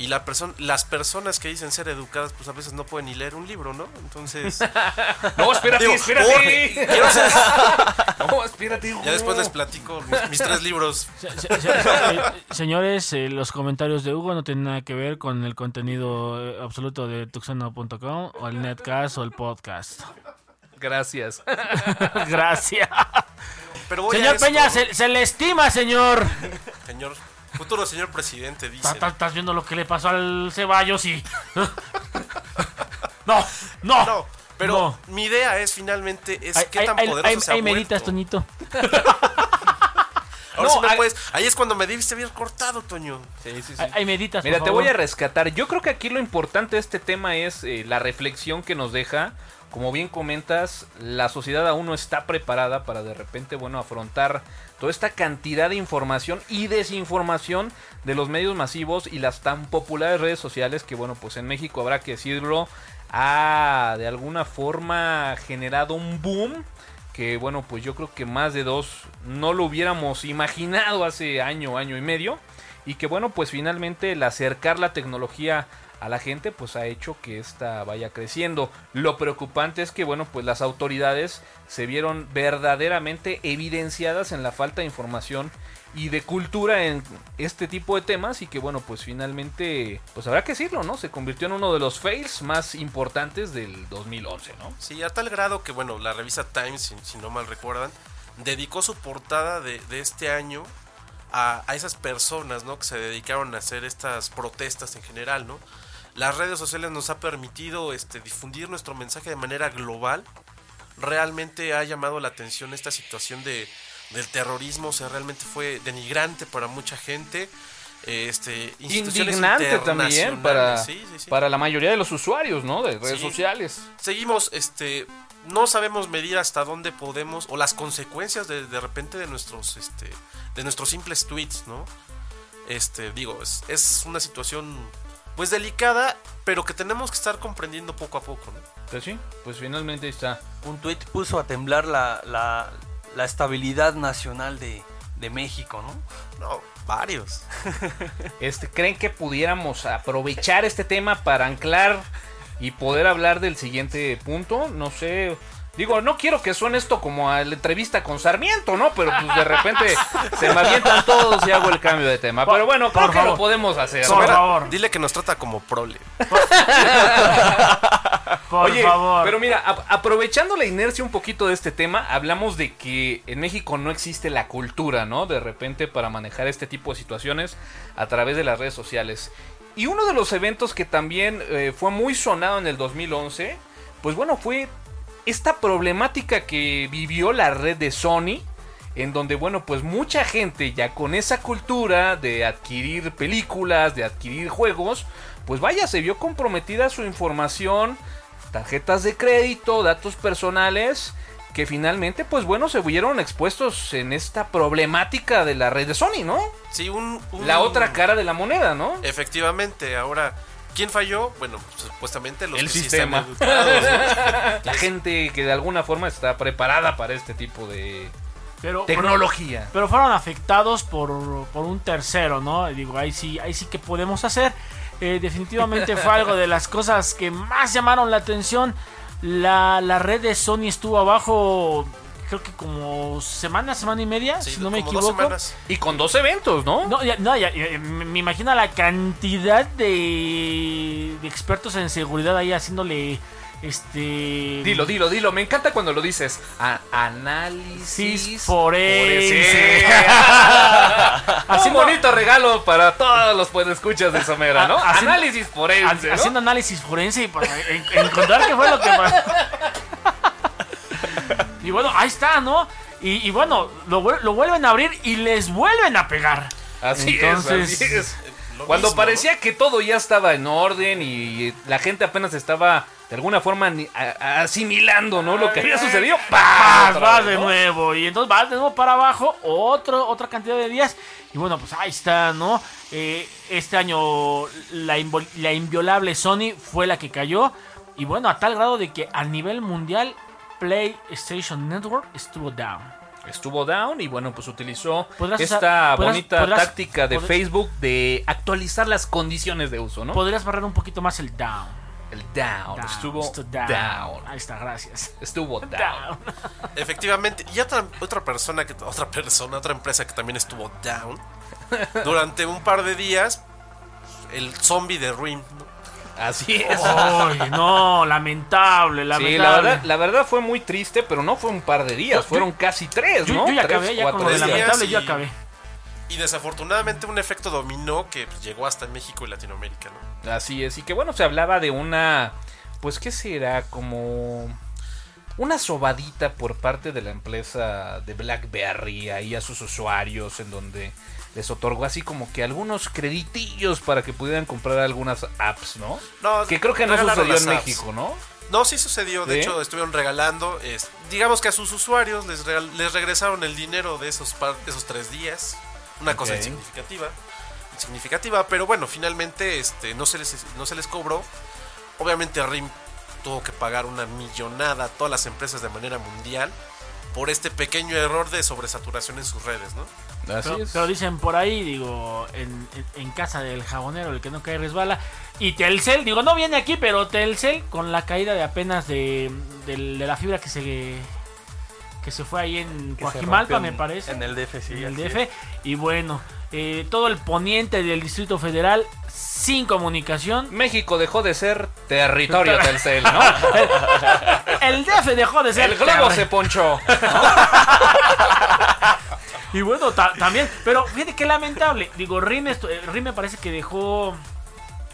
Y la persona, las personas que dicen ser educadas, pues a veces no pueden ni leer un libro, ¿no? Entonces, No, espérate, Digo, espérate. quiero ser- No, espérate. ya después les platico mis, mis tres libros. Se- se- se- eh, señores, eh, los comentarios de Hugo no tienen nada que ver con el contenido eh, absoluto de tuxano.com o el netcast o el podcast. Gracias. Gracias. Pero voy a Señor Peña, se, se le estima, señor. señor, futuro señor presidente, dice. ¿Estás viendo lo que le pasó al Ceballos y... No, no. No, pero No. mi idea es finalmente es qué tan poderoso ahí- se ha ahí meditas. Toñito. Ahora No, sí me ahí- puedes- Ahí es cuando me debiste haber cortado, Toño. Sí, sí, sí. Ahí- meditas, Mira, por te voy a rescatar. Yo creo que aquí lo importante de este tema es eh, la reflexión que nos deja. Como bien comentas, la sociedad aún no está preparada para de repente, bueno, afrontar toda esta cantidad de información y desinformación de los medios masivos y las tan populares redes sociales que, bueno, pues en México habrá que decirlo, ha de alguna forma generado un boom que bueno, pues yo creo que más de dos no lo hubiéramos imaginado hace año, año y medio. Y que bueno, pues finalmente el acercar la tecnología a la gente pues ha hecho que esta vaya creciendo. Lo preocupante es que bueno, pues las autoridades se vieron verdaderamente evidenciadas en la falta de información y de cultura en este tipo de temas y que bueno, pues finalmente pues habrá que decirlo, ¿no? Se convirtió en uno de los fails más importantes del 2011, ¿no? Sí, a tal grado que, bueno, la revista Times, si, no mal recuerdan, dedicó su portada de, de este año a, a esas personas, ¿no? Que se dedicaron a hacer estas protestas en general, ¿no? Las redes sociales nos ha permitido este, difundir nuestro mensaje de manera global. Realmente ha llamado la atención esta situación de, del terrorismo, o sea, realmente fue denigrante para mucha gente. Este, indignante también para, sí, sí, sí. para la mayoría de los usuarios, ¿no? De redes sociales. seguimos, este, no sabemos medir hasta dónde podemos o las consecuencias de, de repente de nuestros, este, de nuestros simples tweets, ¿no? Este, digo, es, es una situación, pues delicada, pero que tenemos que estar comprendiendo poco a poco, ¿no? Pues sí, pues finalmente ahí está. Un tuit puso a temblar la, la, la estabilidad nacional de, de México, ¿no? No, varios. Este, ¿Creen que pudiéramos aprovechar este tema para anclar y poder hablar del siguiente punto? No sé. Digo, no quiero que suene esto como a la entrevista con Sarmiento, ¿no? Pero pues de repente se me avientan todos y hago el cambio de tema. Pero bueno, creo por que lo podemos hacer. Por favor. Dile que nos trata como prole. Por Oye, favor. pero mira, a- aprovechando la inercia un poquito de este tema, hablamos de que en México no existe la cultura, ¿no? De repente para manejar este tipo de situaciones a través de las redes sociales. Y uno de los eventos que también eh, fue muy sonado en el 2011, pues bueno, fue esta problemática que vivió la red de Sony, en donde, bueno, pues mucha gente ya con esa cultura de adquirir películas, de adquirir juegos, pues vaya, se vio comprometida su información, tarjetas de crédito, datos personales, que finalmente, pues bueno, se vieron expuestos en esta problemática de la red de Sony, ¿no? Sí, un, un- La otra cara de la moneda, ¿no? Efectivamente, ahora, ¿quién falló? Bueno, supuestamente los El que sí sistema. están educados, ¿no? La gente que de alguna forma está preparada para este tipo de Pero- tecnología. Pero fueron afectados por, por un tercero, ¿no? Digo, ahí sí, ahí sí que podemos hacer. Eh, definitivamente fue algo de las cosas que más llamaron la atención. La, la red de Sony estuvo abajo, creo que como semana, semana y media, Sí, si no me dos equivoco. Y con dos eventos, ¿no? No, ya- no, ya- ya- me imagino la cantidad de, de expertos en seguridad ahí haciéndole Este. Dilo, dilo, dilo. Me encanta cuando lo dices. A- análisis forense. Haciendo- bonito regalo para todos los escuchas de Somera, ¿no? Ha- haciendo- análisis forense. ¿no? Haciendo análisis forense y para en- encontrar qué fue lo que pasó. Y bueno, ahí está, ¿no? Y, y bueno, lo, lo vuelven a abrir y les vuelven a pegar. Así Entonces- es, así es. Lo Cuando mismo, parecía que todo ya estaba en orden y la gente apenas estaba de alguna forma asimilando, ¿no? Lo que había sucedido. ¡pah! Vas, Otra vas vez, de ¿no? nuevo. Y entonces vas de nuevo para abajo, otro, otra cantidad de días. Y bueno, pues ahí está, ¿no? Eh, este año la, la inviolable Sony fue la que cayó. Y bueno, a tal grado de que a nivel mundial PlayStation Network estuvo down. Estuvo down y bueno, pues utilizó Podrás esta usar- podrás- bonita podrás- táctica de podrás- Facebook de actualizar las condiciones de uso, ¿no? Podrías barrer un poquito más el down. El down, Down, estuvo estuvo down. Ahí está, gracias. Estuvo down. Down. Efectivamente. Y otra, otra persona, que, otra persona, otra empresa que también estuvo down. Durante un par de días, el zombie de Rim. ¿no? Así es. Ay, no, lamentable, lamentable. Sí, la verdad, la verdad fue muy triste, pero no fue un par de días, Yo- fueron casi tres, yo, ¿no? yo ya Tres, acabé, ya cuatro con lo de lamentable, yo y- acabé. Y desafortunadamente un efecto dominó que pues, llegó hasta México y Latinoamérica. ¿no? Así es, y que bueno, se hablaba de una, pues qué será, como una sobadita por parte de la empresa de BlackBerry ahí a sus usuarios en donde les otorgó así como que algunos creditillos para que pudieran comprar algunas apps, ¿no? No, Que creo que no sucedió en apps. México, ¿no? No, sí sucedió. De ¿Sí? hecho, estuvieron regalando. digamos que a sus usuarios les, regal- les regresaron el dinero de esos, par- esos tres días. Una cosa insignificativa. Insignificativa, pero bueno, finalmente este, no, se les, no se les cobró. Obviamente, RIM tuvo que pagar una millonada a todas las empresas de manera mundial por este pequeño error de sobresaturación en sus redes, ¿no? Así Pero, es. pero dicen por ahí, digo, en, en- en casa del jabonero, el que no cae resbala. Y Telcel, digo, no viene aquí, pero Telcel, con la caída de apenas de, la fibra que se que se fue ahí en Coajimalpa, me parece. En el DF, sí. en el DF. es. Y bueno, eh, todo el poniente del Distrito Federal sin comunicación. México dejó de ser territorio Telcel, ¿no? El DF dejó de ser. El globo se ponchó. Y bueno, ta- también, pero fíjate qué lamentable. Digo, RIM, esto- eh, RIM me parece que dejó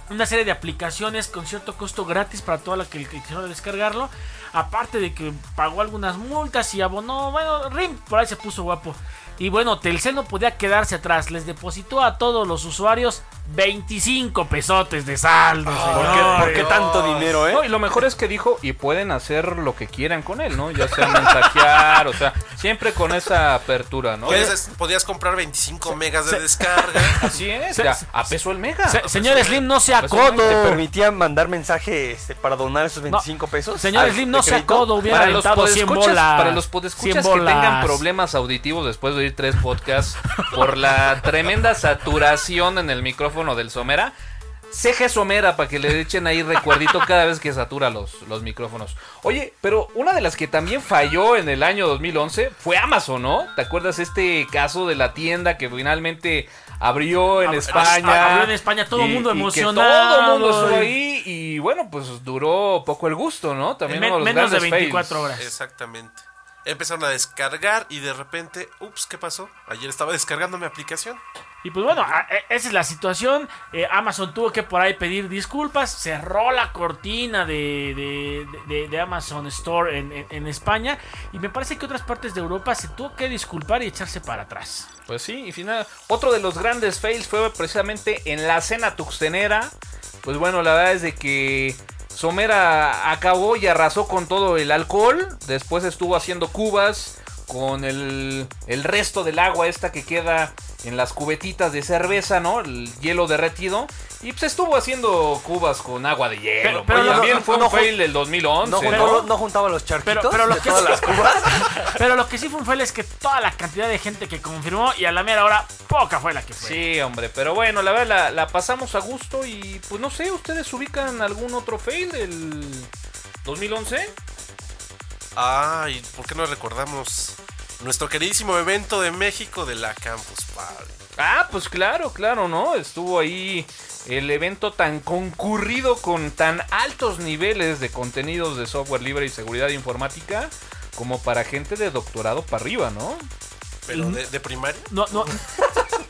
una serie de aplicaciones con cierto costo gratis para toda la que, que quisiera descargarlo. Aparte de que pagó algunas multas y abonó. Bueno, RIM por ahí se puso guapo. Y bueno, Telcel no podía quedarse atrás. Les depositó a todos los usuarios 25 pesotes de saldo. ¿Por qué, señores. por qué tanto dinero, eh? No, y lo mejor es que dijo, y pueden hacer lo que quieran con él, ¿no? Ya sea mensajear, o sea, siempre con esa apertura, ¿no? Podías, podías comprar 25 megas de descarga. Así es, Se- ya, a peso el mega. Se- señor Slim, no sea Pues, codo. ¿Te permitía mandar mensaje este, para donar esos 25 pesos? Señor Slim, no sea codo. Hubiera para los aventado 100 podescuchas, bolas. para los podescuchas 100 que tengan problemas auditivos después de oír tres podcasts por la tremenda saturación en el micrófono del Somera, ceje Somera para que le echen ahí recuerdito cada vez que satura los, los micrófonos. Oye, pero una de las que también falló en el año 2011 fue Amazon, ¿no? ¿Te acuerdas este caso de la tienda que finalmente abrió en Ab- España? abrió en España, todo el mundo emocionado, todo el mundo estuvo y- ahí y bueno, pues duró poco el gusto, ¿no? También Men- uno de los menos de grandes 24 fails. horas. Exactamente. Empezaron a descargar y de repente, ups, ¿qué pasó? Ayer estaba descargando mi aplicación. Y pues bueno, e- esa es la situación. Eh, Amazon tuvo que por ahí pedir disculpas. Cerró la cortina de, de- de- de Amazon Store en, en- en España. Y me parece que otras partes de Europa se tuvo que disculpar y echarse para atrás. Pues sí, y final, otro de los grandes fails fue precisamente en la cena tuxtenera. Pues bueno, la verdad es de que Somera acabó y arrasó con todo el alcohol. Después estuvo haciendo cubas con el, el resto del agua esta que queda en las cubetitas de cerveza, ¿no? El hielo derretido. Y pues estuvo haciendo cubas con agua de hielo. Pero- pero no- también no- fue no un fail del 2011, ¿No, ¿no? juntaba, no juntaba los charquitos Pero- pero lo de que todas sí- las cubas? Pero lo que sí fue un fail es que toda la cantidad de gente que confirmó y a la mera hora poca fue la que fue. Sí, hombre, pero bueno, la verdad la, la pasamos a gusto y pues no sé, ¿ustedes ubican algún otro fail del 2011? Ay, ¿por qué no recordamos? nuestro queridísimo evento de México de la Campus Party. Ah, pues claro, claro, ¿no? Estuvo ahí el evento tan concurrido con tan altos niveles de contenidos de software libre y seguridad informática como para gente de doctorado para arriba, ¿no? Pero de, de primaria. No, no,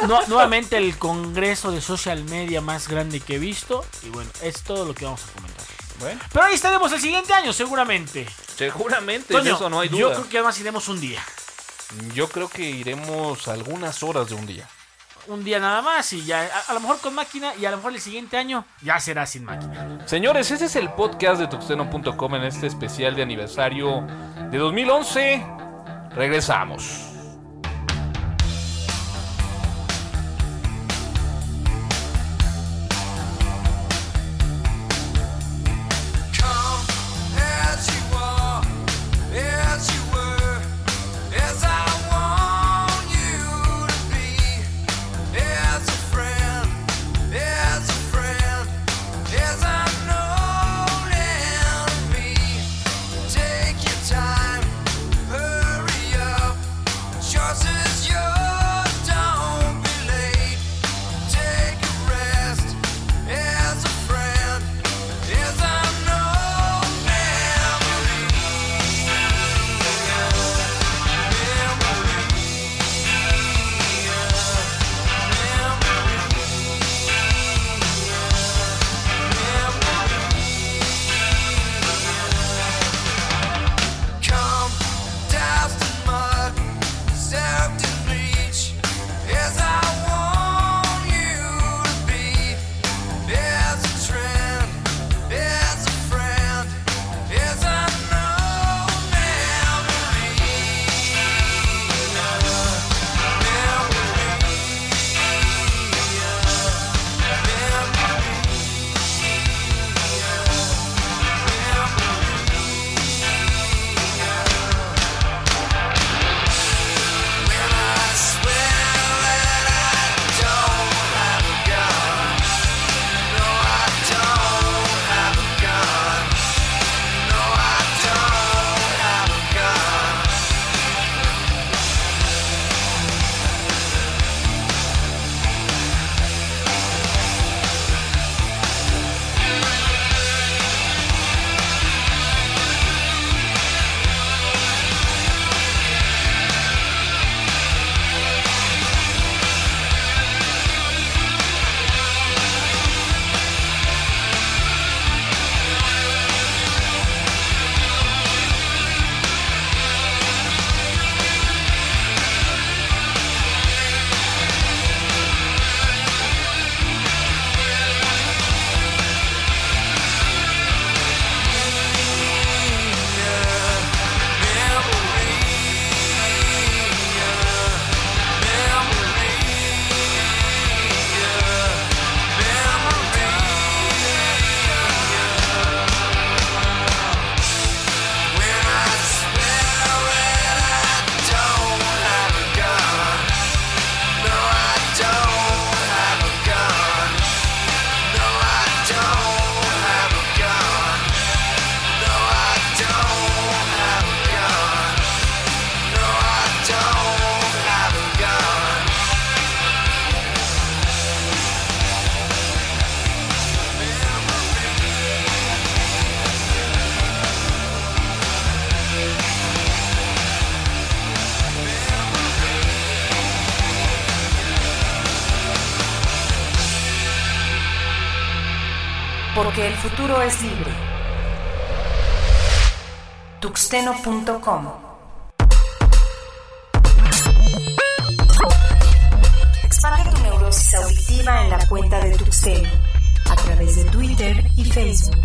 no- nuevamente el congreso de social media más grande que he visto. Y bueno, es todo lo que vamos a comentar. Bueno, Pero ahí estaremos el siguiente año, seguramente. seguramente, de eso no hay yo duda. creo que además iremos un día. Yo creo que iremos algunas horas de un día. Un día nada más y ya, a, a lo mejor con máquina y a lo mejor el siguiente año ya será sin máquina. Señores, ese es el podcast de tuxteno.com en este especial de aniversario de 2011. Regresamos. Es libre. Tuxteno.com Expande tu neurosis auditiva en la cuenta de Tuxteno a través de Twitter y Facebook.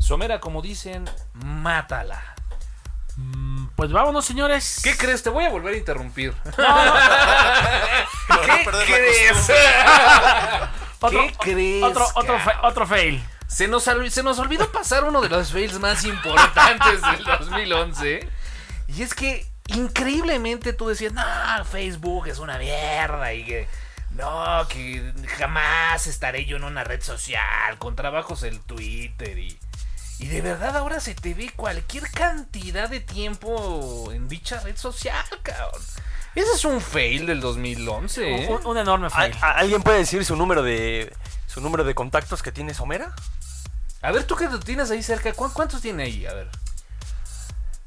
Somera, como dicen, mátala. Pues vámonos, señores. ¿Qué crees? Te voy a volver a interrumpir. No ¿Qué crees? Otro, ¿Qué crees? Otro, otro, otro fail. Se nos, se nos olvidó pasar uno de los fails más importantes del 2011. Y es que increíblemente tú decías, no, Facebook es una mierda y que no, que jamás estaré yo en una red social con trabajos el Twitter y, Y de verdad ahora se te ve cualquier cantidad de tiempo en dicha red social, cabrón. Ese es un fail del 2011. ¿eh? Un, un enorme fail. ¿Al- ¿Alguien puede decir su número de su número de contactos que tiene Somera? A ver, tú que lo tienes ahí cerca, ¿cu- ¿cuántos tiene ahí? A ver.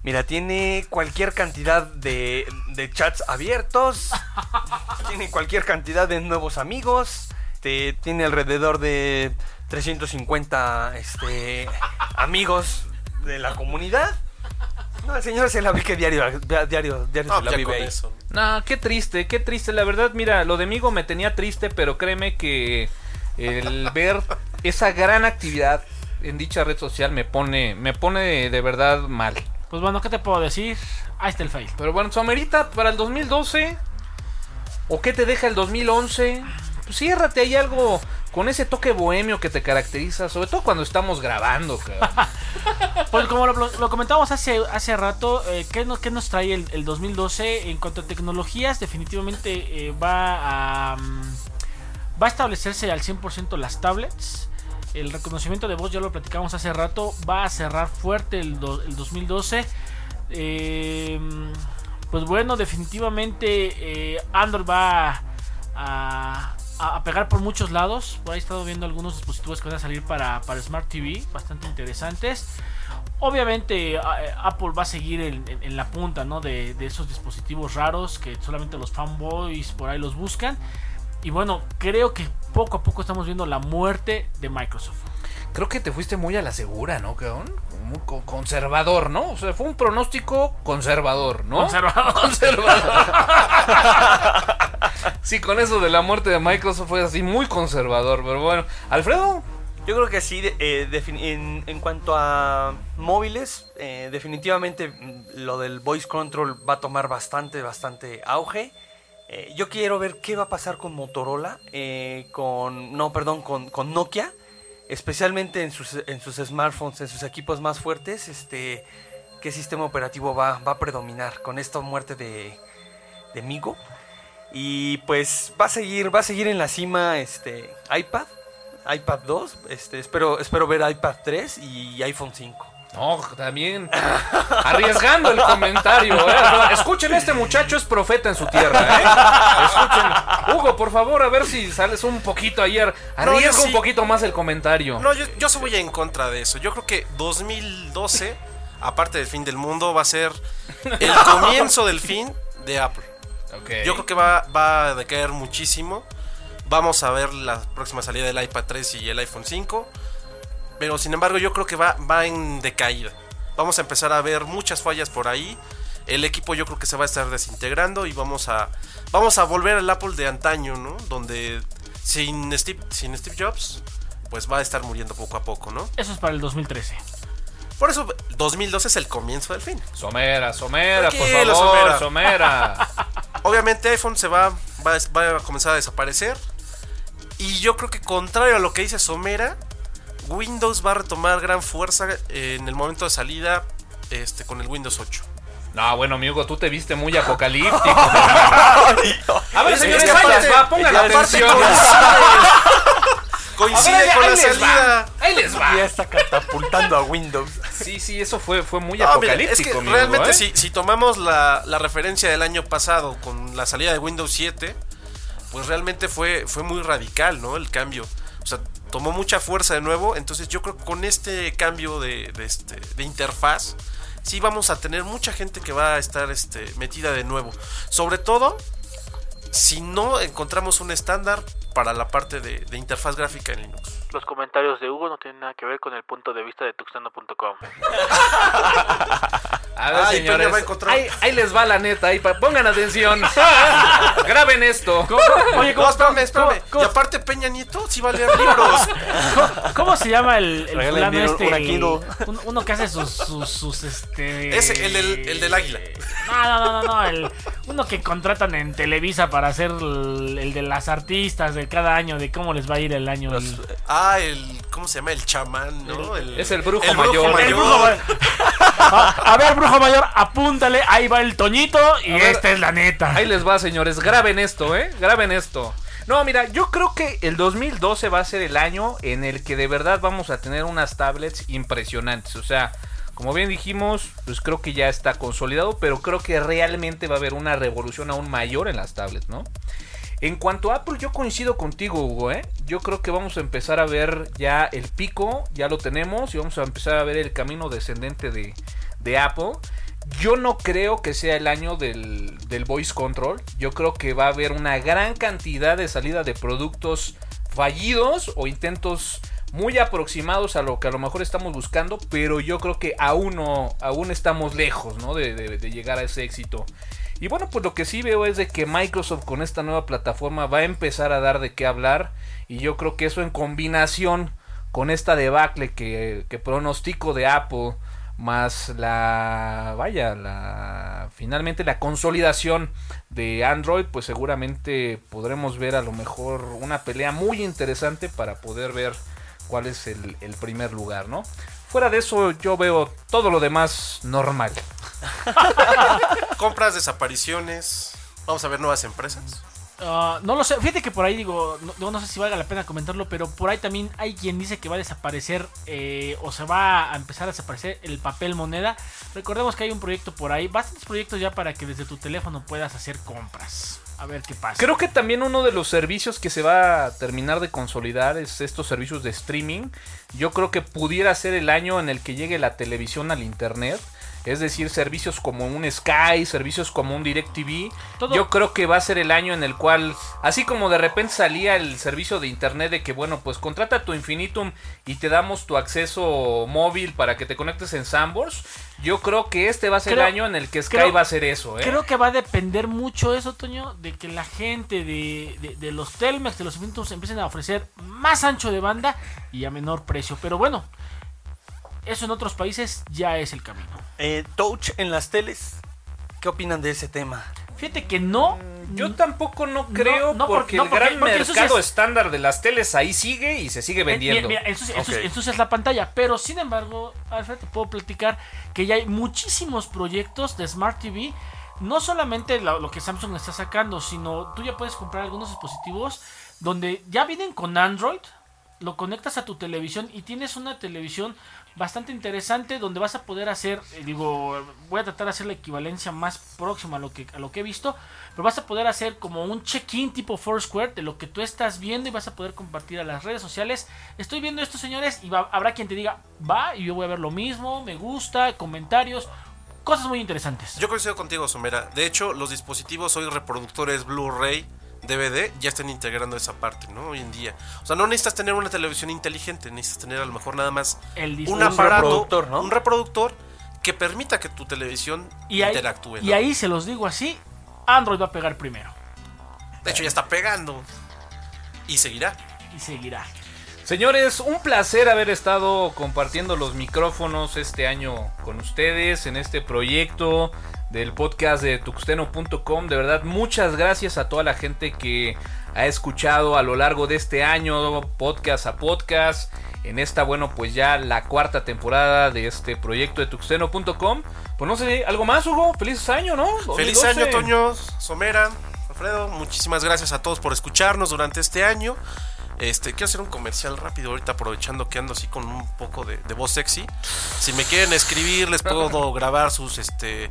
Mira, tiene cualquier cantidad de, de chats abiertos, tiene cualquier cantidad de nuevos amigos, te- tiene alrededor de 350 este, amigos de la comunidad. No, el señor se la ve que diario, diario, diario No, se la vive con ahí. eso. No, qué triste, qué triste. La verdad, mira, lo de Migo me tenía triste, pero créeme que el ver esa gran actividad en dicha red social me pone, me pone de, verdad mal. Pues bueno, ¿qué te puedo decir? Ahí está el fail. Pero bueno, Somerita para el 2012. ¿O qué te deja el 2011? Pues ciérrate ahí algo con ese toque bohemio que te caracteriza, sobre todo cuando estamos grabando. Pues como lo, lo comentábamos hace, hace rato, eh, ¿qué, nos, qué nos trae el, el 2012 en cuanto a tecnologías? Definitivamente eh, va a mm, va a establecerse al 100% las tablets. El reconocimiento de voz, ya lo platicamos hace rato, va a cerrar fuerte el, do- el 2012. Eh, pues bueno, definitivamente eh, Android va a- a pegar por muchos lados. Por ahí he estado viendo algunos dispositivos que van a salir para, para Smart TV, bastante interesantes. Obviamente eh, Apple va a seguir en, en- en la punta ¿no? de, de esos dispositivos raros que solamente los fanboys por ahí los buscan. Y bueno, creo que poco a poco estamos viendo la muerte de Microsoft. Creo que te fuiste muy a la segura, ¿no, cabrón? Muy co- conservador, ¿no? O sea, fue un pronóstico conservador, ¿no? Conservador. Conservador. sí, con eso de la muerte de Microsoft fue así muy conservador, pero bueno. Alfredo, Yo creo que sí, eh, en, en cuanto a móviles, eh, definitivamente mm, lo del voice control va a tomar bastante, bastante auge. Eh, yo quiero ver qué va a pasar con Motorola, eh, con, no, perdón, con, con Nokia, especialmente en sus, en sus smartphones, en sus equipos más fuertes, este, qué sistema operativo va, va a predominar con esta muerte de, de Migo. Y pues va a seguir, va a seguir en la cima este iPad, iPad 2, este, espero, espero ver iPad 3 y iPhone 5. No, también arriesgando el comentario. ¿eh? Escuchen, este muchacho es profeta en su tierra. ¿eh? Escuchen. Hugo, por favor, a ver si sales un poquito ayer. Arriesga sí. un poquito más el comentario. No, yo, yo sí voy en contra de eso. Yo creo que 2012, aparte del fin del mundo, va a ser el comienzo del fin de Apple. Yo creo que va, va a decaer muchísimo. Vamos a ver la próxima salida del iPad 3 y el iPhone 5. Pero sin embargo yo creo que va, va en decaída. Vamos a empezar a ver muchas fallas por ahí. El equipo yo creo que se va a estar desintegrando y vamos a, vamos a volver al Apple de antaño, ¿no? Donde sin Steve, sin Steve Jobs, pues va a estar muriendo poco a poco, ¿no? Eso es para el 2013. Por eso 2012 es el comienzo del fin. Somera, Somera, por favor, Somera. Somera. Obviamente iPhone se va, va, va a comenzar a desaparecer. Y yo creo que contrario a lo que dice Somera, Windows va a retomar gran fuerza en el momento de salida este, con el Windows 8. No, bueno, amigo, tú te viste muy apocalíptico. a ver, Es- señores, es que ahí aparte- les va, pongan atención. Coincide ver, con la va, salida. Ahí les va. Ya está catapultando a Windows. Sí, sí, eso fue, fue muy No, mira, es apocalíptico, que amigo, realmente ¿eh? si, si tomamos la, la referencia del año pasado con la salida de Windows 7, pues realmente fue, fue muy radical, ¿no? El cambio. O sea, tomó mucha fuerza de nuevo. Entonces yo creo que con este cambio de, este, de interfaz, sí vamos a tener mucha gente que va a estar este, metida de nuevo. Sobre todo, si no encontramos un estándar para la parte de interfaz gráfica en Linux. Los comentarios de Hugo no tienen nada que ver con el punto de vista de tuxtano.com. A ver, Ay, señores, va a encontrar- ahí, ahí les va la neta, ahí pa- pongan atención. Graben esto. Oye, No, ¿cómo, espérame, espérame. cómo- cómo- Y aparte Peña Nieto sí va a leer libros. cómo- cómo se llama el, el fulano este? Un- uno que hace sus, sus, sus, este... Ese, el del- el del águila. No, no, no, no, no, el- uno que contratan en Televisa para hacer el, el de las artistas de cada año, de cómo les va a ir el año. el- Ah, el. ¿Cómo se llama? El chamán, ¿no? El- Es el brujo mayor. El brujo ma- a, a ver, brujo mayor, apúntale, ahí va el Toñito y A ver, esta es la neta. Ahí les va, señores. Graben esto, ¿eh? Graben esto. No, mira, yo creo que el 2012 va a ser el año en el que de verdad vamos a tener unas tablets impresionantes. O sea, como bien dijimos, pues creo que ya está consolidado, pero creo que realmente va a haber una revolución aún mayor en las tablets, ¿no? En cuanto a Apple, yo coincido contigo, Hugo, ¿eh? Yo creo que vamos a empezar a ver ya el pico, ya lo tenemos, y vamos a empezar a ver el camino descendente de, Apple. Yo no creo que sea el año del, del voice control. Yo creo que va a haber una gran cantidad de salida de productos fallidos o intentos muy aproximados a lo que a lo mejor estamos buscando, pero yo creo que aún no, aún estamos lejos, ¿no? De, llegar a ese éxito. Y bueno, pues lo que sí veo es de que Microsoft con esta nueva plataforma va a empezar a dar de qué hablar. Y yo creo que eso en combinación con esta debacle que, que pronostico de Apple, más la, vaya, la, finalmente la consolidación de Android, pues seguramente podremos ver a lo mejor una pelea muy interesante para poder ver cuál es el, el primer lugar, ¿no? Fuera de eso, yo veo todo lo demás normal. Compras, desapariciones. Vamos a ver nuevas empresas. Ah, no lo sé, fíjate que por ahí digo, no, no sé si valga la pena comentarlo, pero por ahí también hay quien dice que va a desaparecer eh, o se va a empezar a desaparecer el papel moneda. Recordemos que hay un proyecto por ahí, bastantes proyectos ya para que desde tu teléfono puedas hacer compras. A ver qué pasa. Creo que también uno de los servicios que se va a terminar de consolidar es estos servicios de streaming. Yo creo que pudiera ser el año en el que llegue la televisión al internet. Es decir, servicios como un Sky, servicios como un DirecTV. Todo- Yo creo que va a ser el año en el cual, así como de repente salía el servicio de internet de que, bueno, pues contrata tu Infinitum y te damos tu acceso móvil para que te conectes en Sambors. Yo creo que este va a ser Creo- el año en el que Sky creo- va a hacer eso, ¿eh? Creo que va a depender mucho eso, Toño, de que la gente de, de- de los Telmex, de los eventos, empiecen a ofrecer más ancho de banda y a menor precio. Pero bueno, eso en otros países ya es el camino. Eh, Touch en las teles. ¿Qué opinan de ese tema? Fíjate que no. Yo tampoco no creo no, porque, porque- no, el porque- gran porque mercado es- estándar de las teles ahí sigue y se sigue Eh, vendiendo. Mira, mira, ensucias la pantalla, pero sin embargo, Alfred, te puedo platicar que ya hay muchísimos proyectos de Smart TV. No solamente lo, lo que Samsung está sacando, sino tú ya puedes comprar algunos dispositivos donde ya vienen con Android, lo conectas a tu televisión y tienes una televisión bastante interesante donde vas a poder hacer, eh, digo, voy a tratar de hacer la equivalencia más próxima a lo que a lo que he visto, pero vas a poder hacer como un check-in tipo Foursquare de lo que tú estás viendo y vas a poder compartir a las redes sociales. Estoy viendo esto, señores, y va- habrá quien te diga, va, y yo voy a ver lo mismo, me gusta, comentarios, cosas muy interesantes. Yo coincido contigo, Somera. De hecho, los dispositivos hoy reproductores Blu-ray, DVD, ya están integrando esa parte, ¿no? Hoy en día. O sea, no necesitas tener una televisión inteligente, necesitas tener a lo mejor nada más El un aparato, reproductor, ¿no? un reproductor que permita que tu televisión y ahí, interactúe. y ahí se los digo así, Android va a pegar primero De hecho, ya está pegando. Y seguirá. y seguirá. Señores, un placer haber estado compartiendo los micrófonos este año con ustedes en este proyecto del podcast de tuxteno.com. De verdad, muchas gracias a toda la gente que ha escuchado a lo largo de este año, podcast a podcast. En esta, bueno, pues ya la cuarta temporada de este proyecto de tuxteno.com. Pues no sé, ¿algo más, Hugo? Feliz año, ¿no? Feliz 2012. año, Toño, Somera, Alfredo. Muchísimas gracias a todos por escucharnos durante este año. Este, quiero hacer un comercial rápido ahorita aprovechando que ando así con un poco de, de voz sexy. Si me quieren escribir, les puedo grabar sus este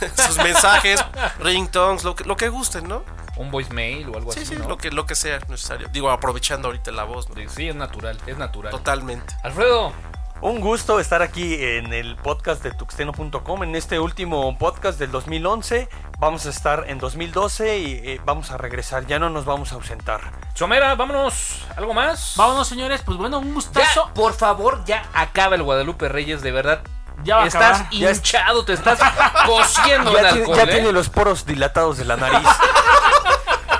sus mensajes, ringtones, lo que, lo que gusten, ¿no? Un voicemail o algo Sí, así, sí, ¿no? lo que, lo que sea necesario. Digo, aprovechando ahorita la voz, ¿no? Sí, es natural, es natural. Totalmente. Alfredo, Un gusto estar aquí en el podcast de tuxteno.com, en este último podcast del 2011. Vamos a estar en 2012 y eh, vamos a regresar, ya no nos vamos a ausentar. Somera, vámonos. ¿Algo más? Vámonos, señores, pues bueno, un Ya, gustazo. por favor, ya acaba el Guadalupe Reyes, de verdad. Ya va a estás acabar. Ya es- hinchado, te estás cociendo Ya, en tiene, alcohol, ya ¿eh? tiene los poros dilatados de la nariz.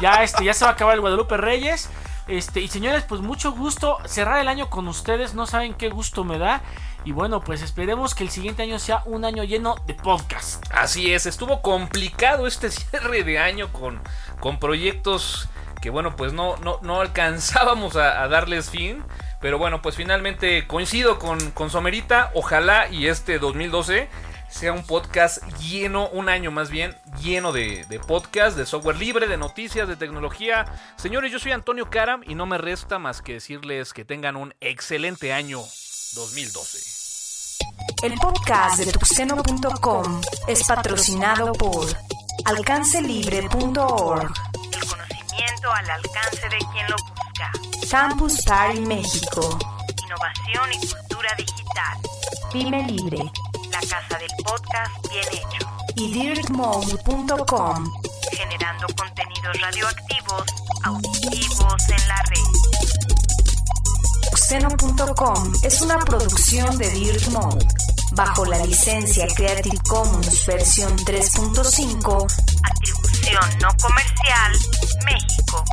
Ya este, ya se va a acabar el Guadalupe Reyes. Este, y señores, pues mucho gusto cerrar el año con ustedes. No saben qué gusto me da. Y bueno, pues esperemos que el siguiente año sea un año lleno de podcast. Así es, estuvo complicado este cierre de año con, con proyectos que, bueno, pues no, no, no alcanzábamos a, a darles fin. Pero bueno, pues finalmente coincido con, con Somerita. Ojalá y este 2012 sea un podcast lleno, un año más bien, lleno de, de podcast, de software libre, de noticias, de tecnología. Señores, yo soy Antonio Karam y no me resta más que decirles que tengan un excelente año 2012. El podcast de tuxeno.com es patrocinado por alcancelibre.org, El conocimiento al alcance de quien lo busca. Campus Party México, Innovación y cultura digital. Pyme Libre La casa del podcast bien hecho. y dirtmode.com. Generando contenidos radioactivos, auditivos en la red. Tuxeno.com es una producción de Dirt Mode bajo la licencia Creative Commons versión 3.5 Atribución no comercial, México.